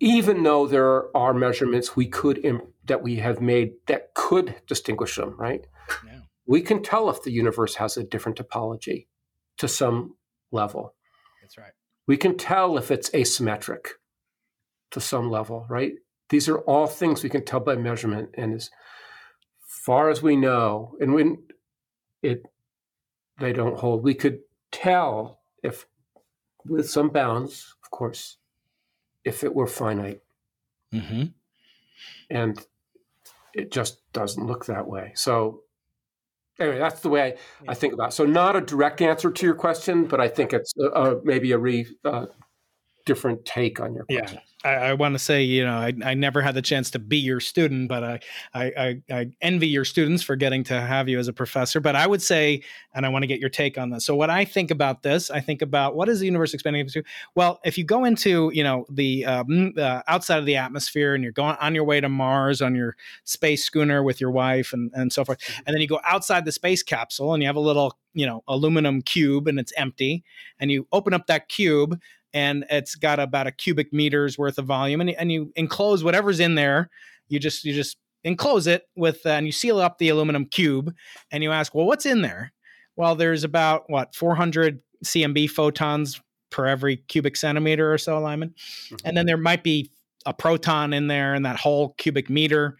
even though there are measurements we could im- that we have made that could distinguish them right Yeah. we can tell if the universe has a different topology to some level That's right. we can tell if it's asymmetric to some level, right? These are all things we can tell by measurement. And as far as we know, and when it they don't hold, we could tell if with some bounds, of course, if it were finite. hmm And it just doesn't look that way. So anyway, that's the way I, I think about it. So, not a direct answer to your question, but I think it's uh, maybe a re, uh, different take on your question. Yeah. I, I want to say, you know, I, I never had the chance to be your student, but I, I, I, I envy your students for getting to have you as a professor. But I would say, and I want to get your take on this. So, what I think about this, I think about what is the universe expanding into? Well, if you go into, you know, the um, uh, outside of the atmosphere and you're going on your way to Mars on your space schooner with your wife and, and so forth, and then you go outside the space capsule and you have a little, you know, aluminum cube and it's empty, and you open up that cube and it's got about a cubic meters worth of volume and, and you enclose whatever's in there you just you just enclose it with uh, and you seal up the aluminum cube and you ask well what's in there well there's about what 400 cmb photons per every cubic centimeter or so lyman mm-hmm. and then there might be a proton in there in that whole cubic meter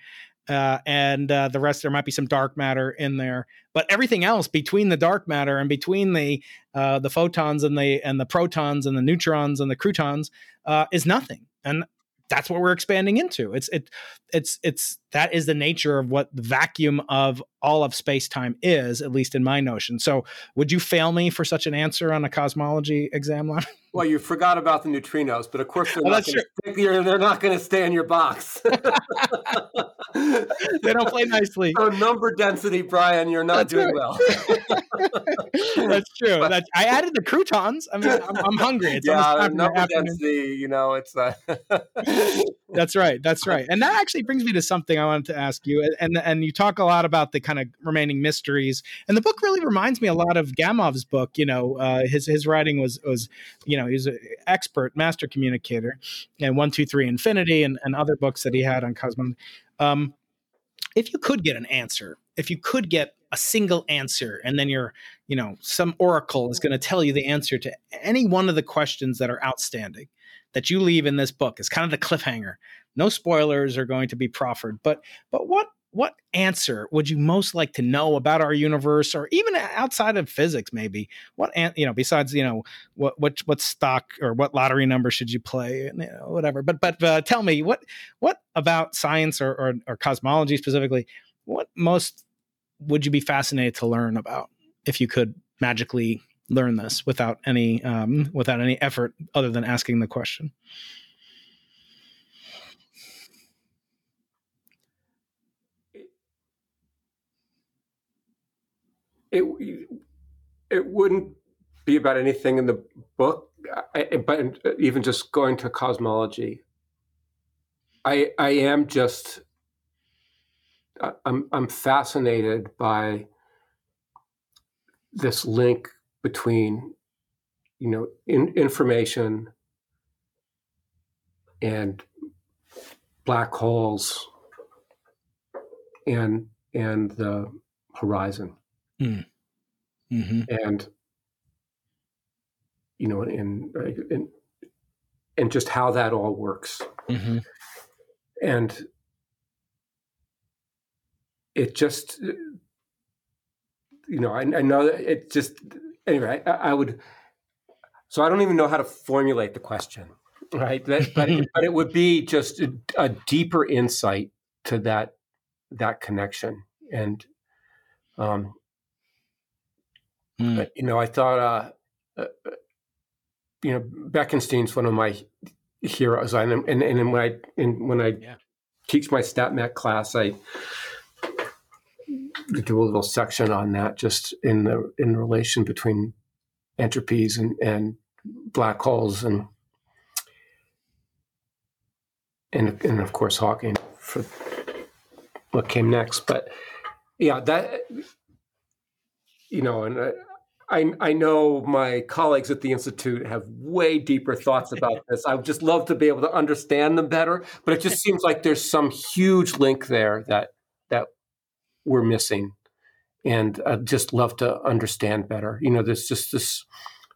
uh, and uh, the rest there might be some dark matter in there but everything else between the dark matter and between the uh, the photons and the and the protons and the neutrons and the croutons uh, is nothing and that's what we're expanding into. It's it it's it's that is the nature of what the vacuum of all of space time is, at least in my notion. So, would you fail me for such an answer on a cosmology exam Lyman? Well, you forgot about the neutrinos, but of course they're, not, gonna stay, they're not going to stay in your box. they don't play nicely. So number density, Brian, you're not that's doing right. well. that's true. But, that's, I added the croutons. I mean, I'm, I'm hungry. It's yeah, number density. You know, it's. Uh, that's right. That's right. And that actually brings me to something I wanted to ask you. And and you talk a lot about the kind of remaining mysteries. And the book really reminds me a lot of Gamow's book. You know, uh, his his writing was was you know he's an expert master communicator, and one two three infinity and, and other books that he had on cosmology. Um, if you could get an answer, if you could get a single answer and then you're you know some oracle is going to tell you the answer to any one of the questions that are outstanding that you leave in this book is kind of the cliffhanger. No spoilers are going to be proffered but but what what answer would you most like to know about our universe or even outside of physics maybe what you know besides you know what what what stock or what lottery number should you play and you know, whatever but but uh, tell me what what about science or, or, or cosmology specifically what most would you be fascinated to learn about if you could magically learn this without any um, without any effort other than asking the question? It it wouldn't be about anything in the book, but even just going to cosmology. I I am just I'm I'm fascinated by this link between you know in, information and black holes and and the horizon mm. mm-hmm. and you know in, in and just how that all works mm-hmm. and it just you know I, I know that it just anyway I, I, would so i don't even know how to formulate the question right but, but, it, but it would be just a, a, deeper insight to that that connection and um mm. you know i thought uh, uh, you know bekenstein's one of my heroes and and, and when i and when i yeah. teach my StatMech class i do a little section on that, just in the in relation between entropies and, and black holes and and and of course Hawking for what came next. But yeah, that you know, and I, I, know my colleagues at the institute have way deeper thoughts about this. I would just love to be able to understand them better, but it just seems like there's some huge link there that that we're missing and I'd just love to understand better. You know, there's just this,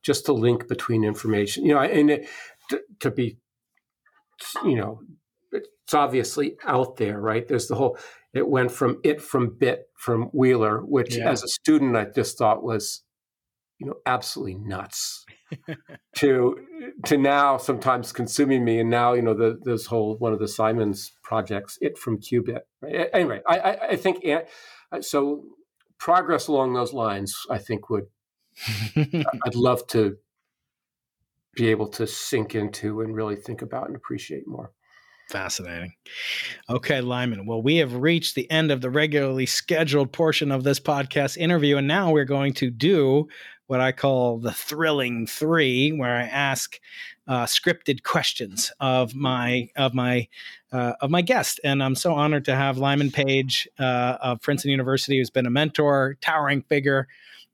just a link between information. You know, and it, to, to be, you know, it's obviously out there, right? There's the whole. It went from it from bit from Wheeler, which yeah. as a student I just thought was, you know, absolutely nuts. to to now sometimes consuming me, and now you know the, this whole one of the Simons projects, it from qubit. Right? Anyway, I, I, I think eh, uh, so progress along those lines, I think would I'd love to be able to sink into and really think about and appreciate more. Fascinating. Okay, Lyman. Well, we have reached the end of the regularly scheduled portion of this podcast interview, and now we're going to do what I call the thrilling three, where I ask uh, scripted questions of my of my uh, of my guest. And I'm so honored to have Lyman Page uh, of Princeton University, who's been a mentor, towering figure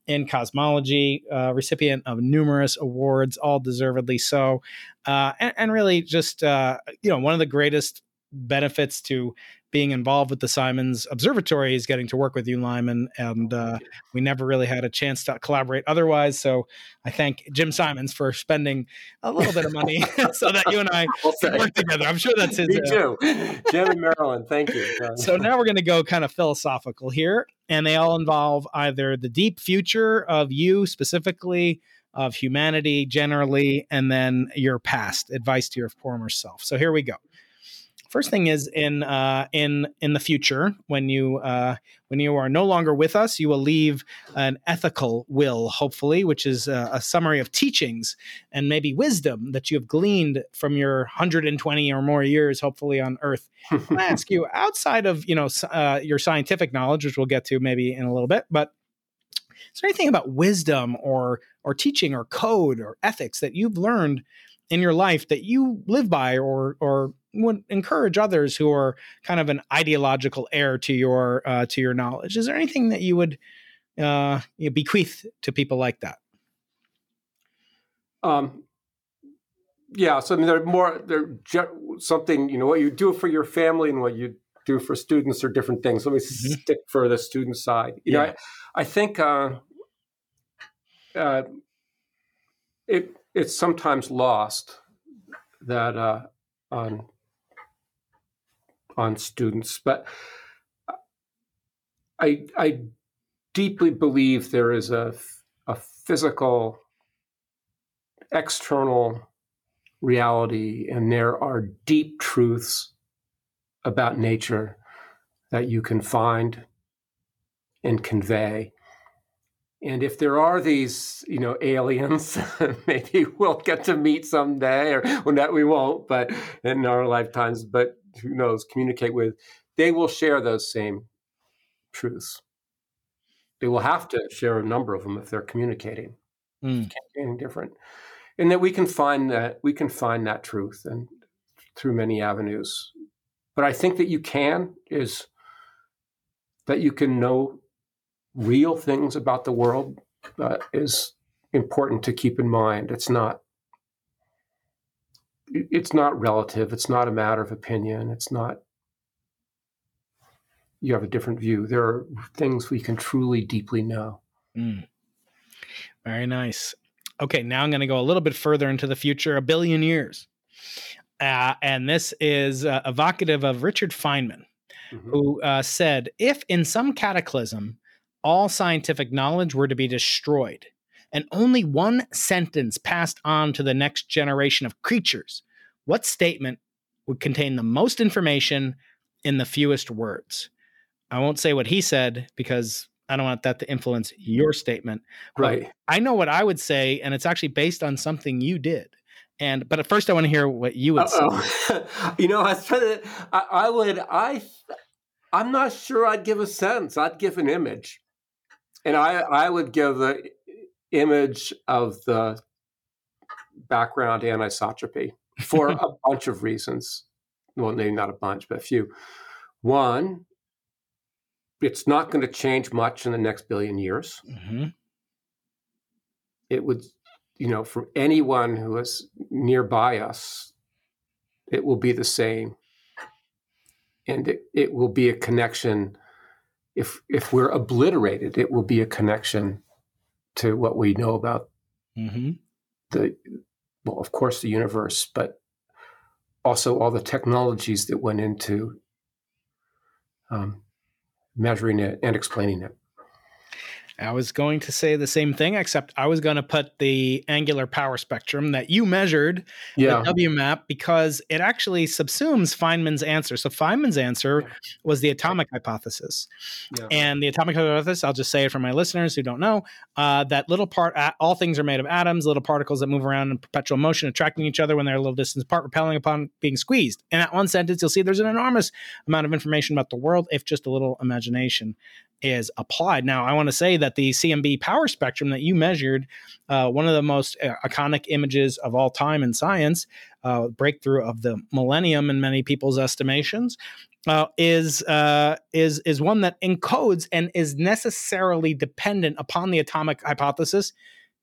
in cosmology, uh, recipient of numerous awards, all deservedly so, uh, and, and, really just uh, you know one of the greatest benefits to being involved with the Simons Observatory is getting to work with you, Lyman, and uh, we never really had a chance to collaborate otherwise. So I thank Jim Simons for spending a little bit of money so that you and I can work together. I'm sure that's his. Me uh, too, Jim and Marilyn. Thank you. so now we're going to go kind of philosophical here, and they all involve either the deep future of you specifically of humanity generally, and then your past advice to your former self. So here we go. First thing is in uh, in in the future when you uh, when you are no longer with us, you will leave an ethical will, hopefully, which is a, a summary of teachings and maybe wisdom that you have gleaned from your 120 or more years, hopefully on Earth. I ask you, outside of you know uh, your scientific knowledge, which we'll get to maybe in a little bit, but is there anything about wisdom or or teaching or code or ethics that you've learned in your life that you live by or or would encourage others who are kind of an ideological heir to your uh, to your knowledge. Is there anything that you would uh, you bequeath to people like that? Um, yeah, so I mean, they're more they're something you know what you do for your family and what you do for students are different things. Let me mm-hmm. stick for the student side. You yeah. know, I, I think uh, uh, it it's sometimes lost that uh, on on students. But I, I deeply believe there is a, a physical, external reality, and there are deep truths about nature that you can find and convey. And if there are these, you know, aliens, maybe we'll get to meet someday, or well, that we won't, but in our lifetimes. But who knows, communicate with, they will share those same truths. They will have to share a number of them if they're communicating. Mm. Can't different. And that we can find that we can find that truth and through many avenues. But I think that you can is that you can know real things about the world uh, is important to keep in mind. It's not it's not relative. It's not a matter of opinion. It's not you have a different view. There are things we can truly deeply know. Mm. Very nice. Okay, now I'm going to go a little bit further into the future, a billion years. Uh, and this is uh, evocative of Richard Feynman, mm-hmm. who uh, said if in some cataclysm all scientific knowledge were to be destroyed, and only one sentence passed on to the next generation of creatures, what statement would contain the most information in the fewest words? I won't say what he said because I don't want that to influence your statement. Right. I know what I would say, and it's actually based on something you did. And but at first, I want to hear what you would Uh-oh. say. you know, I, I, I would. I I'm not sure. I'd give a sentence. I'd give an image, and I I would give the image of the background anisotropy for a bunch of reasons. Well, maybe not a bunch, but a few. One, it's not going to change much in the next billion years. Mm-hmm. It would, you know, for anyone who is nearby us, it will be the same. And it, it will be a connection. If if we're obliterated, it will be a connection to what we know about mm-hmm. the well, of course, the universe, but also all the technologies that went into um, measuring it and explaining it. I was going to say the same thing, except I was going to put the angular power spectrum that you measured, Yeah. the WMAP, because it actually subsumes Feynman's answer. So Feynman's answer was the atomic hypothesis. Yeah. And the atomic hypothesis, I'll just say it for my listeners who don't know, uh, that little part, all things are made of atoms, little particles that move around in perpetual motion, attracting each other when they're a little distance apart, repelling upon being squeezed. In that one sentence, you'll see there's an enormous amount of information about the world if just a little imagination is applied. Now, I want to say that the CMB power spectrum that you measured, uh, one of the most uh, iconic images of all time in science, uh, breakthrough of the millennium in many people's estimations, uh, is uh, is is one that encodes and is necessarily dependent upon the atomic hypothesis,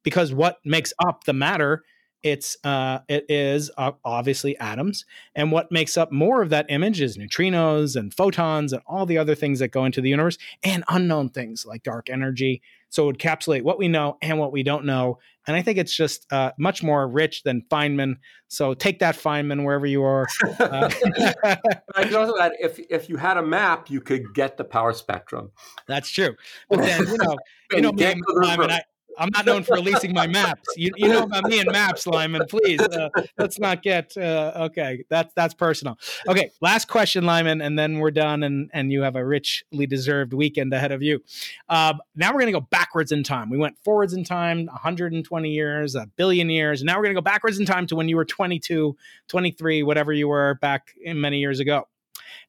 because what makes up the matter it's uh, it is uh, obviously atoms, and what makes up more of that image is neutrinos and photons and all the other things that go into the universe and unknown things like dark energy. So it would encapsulate what we know and what we don't know, and I think it's just uh, much more rich than Feynman. So take that Feynman wherever you are. Uh, I can also add, if if you had a map, you could get the power spectrum. that's true, but then you know, you know, me, get to the Lyman, root. I, I'm not known for releasing my maps. You, you know about me and maps, Lyman. Please, uh, let's not get uh, okay. That's that's personal. Okay, last question, Lyman, and then we're done, and and you have a richly deserved weekend ahead of you. Um, now we're going to go backwards in time. We went forwards in time, 120 years, a billion years, and now we're going to go backwards in time to when you were 22, 23, whatever you were back in many years ago.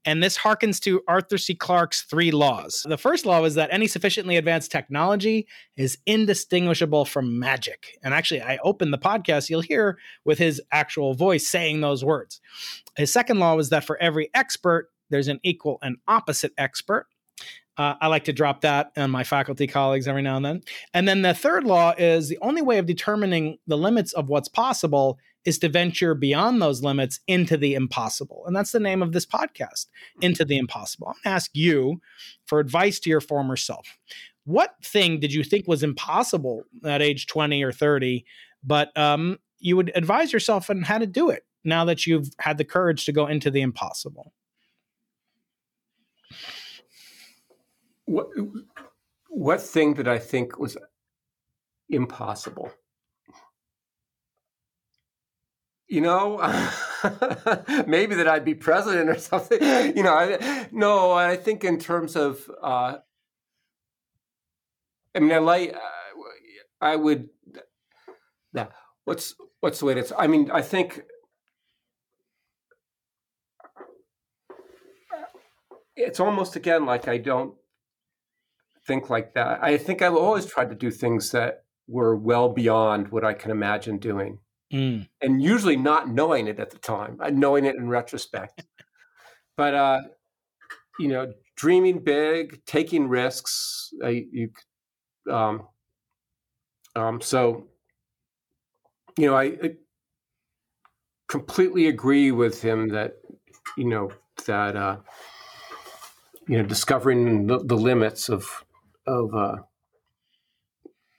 And this harkens to Arthur C. Clarke's three laws. The first law is that any sufficiently advanced technology is indistinguishable from magic. And actually, I opened the podcast, you'll hear with his actual voice saying those words. His second law was that for every expert, there's an equal and opposite expert. Uh, I like to drop that on my faculty colleagues every now and then. And then the third law is the only way of determining the limits of what's possible is to venture beyond those limits into the impossible. And that's the name of this podcast, Into the Impossible. I'm going to ask you for advice to your former self. What thing did you think was impossible at age 20 or 30, but um, you would advise yourself on how to do it now that you've had the courage to go into the impossible? What what thing did I think was impossible? You know, maybe that I'd be president or something. You know, I, no, I think in terms of, uh, I mean, I like, I would, yeah. What's what's the way to? I mean, I think it's almost again like I don't think like that. I think I've always tried to do things that were well beyond what I can imagine doing, Mm. and usually not knowing it at the time, knowing it in retrospect. but uh, you know, dreaming big, taking risks. Uh, you, um, um, so you know, I, I completely agree with him that you know that uh, you know discovering the, the limits of of uh,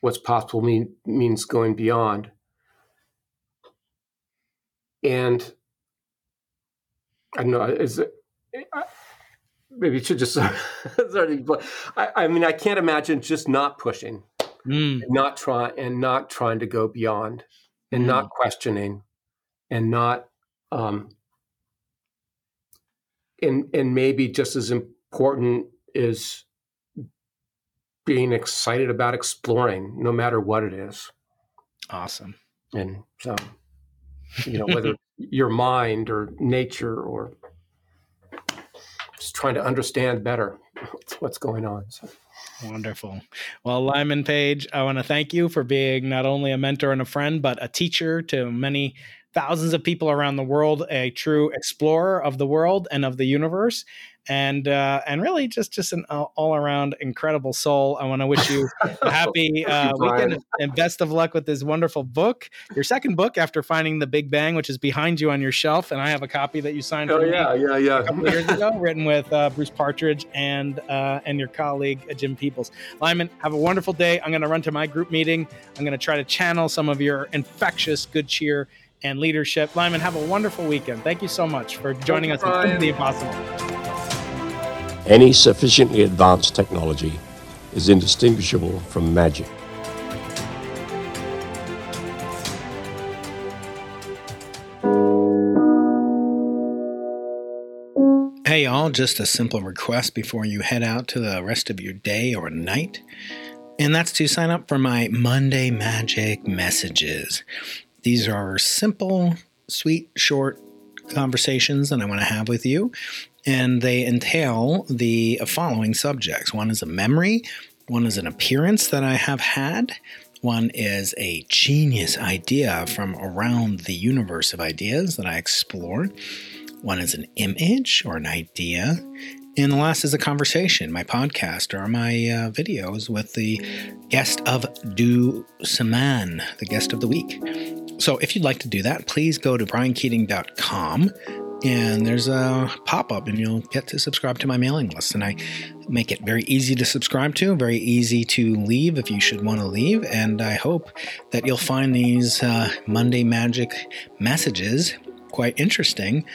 what's possible mean, means going beyond. And I don't know, is it, I- maybe it should just sort of, I, I mean, I can't imagine just not pushing, Mm. not trying, and not trying to go beyond, and not questioning, and not, um, and and maybe just as important is being excited about exploring, no matter what it is. Awesome. And so, you know, whether your mind or nature or just trying to understand better what's, what's going on. So, Wonderful. Well, Lyman Page, I want to thank you for being not only a mentor and a friend, but a teacher to many thousands of people around the world, a true explorer of the world and of the universe, and uh, and really just just an all around incredible soul. I want to wish you a happy uh, weekend and best of luck with this wonderful book, your second book after finding the Big Bang, which is behind you on your shelf, and I have a copy that you signed. oh for me yeah, yeah, a couple yeah. years ago, written with uh, Bruce Partridge and uh, and your colleague uh, Jim Peebles. Lyman, have a wonderful day. I'm going to run to my group meeting. I'm going to try to channel some of your infectious good cheer and leadership. Lyman, have a wonderful weekend. Thank you so much for joining you, us Brian. the impossible. Any sufficiently advanced technology is indistinguishable from magic. Hey, y'all, just a simple request before you head out to the rest of your day or night. And that's to sign up for my Monday Magic messages. These are simple, sweet, short conversations that I want to have with you. And they entail the following subjects one is a memory, one is an appearance that I have had, one is a genius idea from around the universe of ideas that I explore. One is an image or an idea. And the last is a conversation, my podcast or my uh, videos with the guest of Du Saman, the guest of the week. So if you'd like to do that, please go to briankeating.com and there's a pop up and you'll get to subscribe to my mailing list. And I make it very easy to subscribe to, very easy to leave if you should want to leave. And I hope that you'll find these uh, Monday Magic messages quite interesting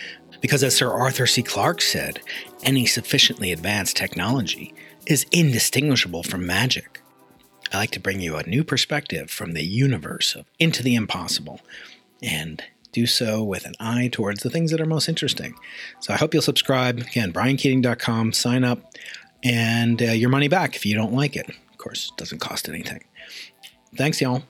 because, as Sir Arthur C. Clarke said, any sufficiently advanced technology is indistinguishable from magic. I like to bring you a new perspective from the universe of Into the Impossible and do so with an eye towards the things that are most interesting. So I hope you'll subscribe. Again, briankeating.com, sign up, and uh, your money back if you don't like it. Of course, it doesn't cost anything. Thanks, y'all.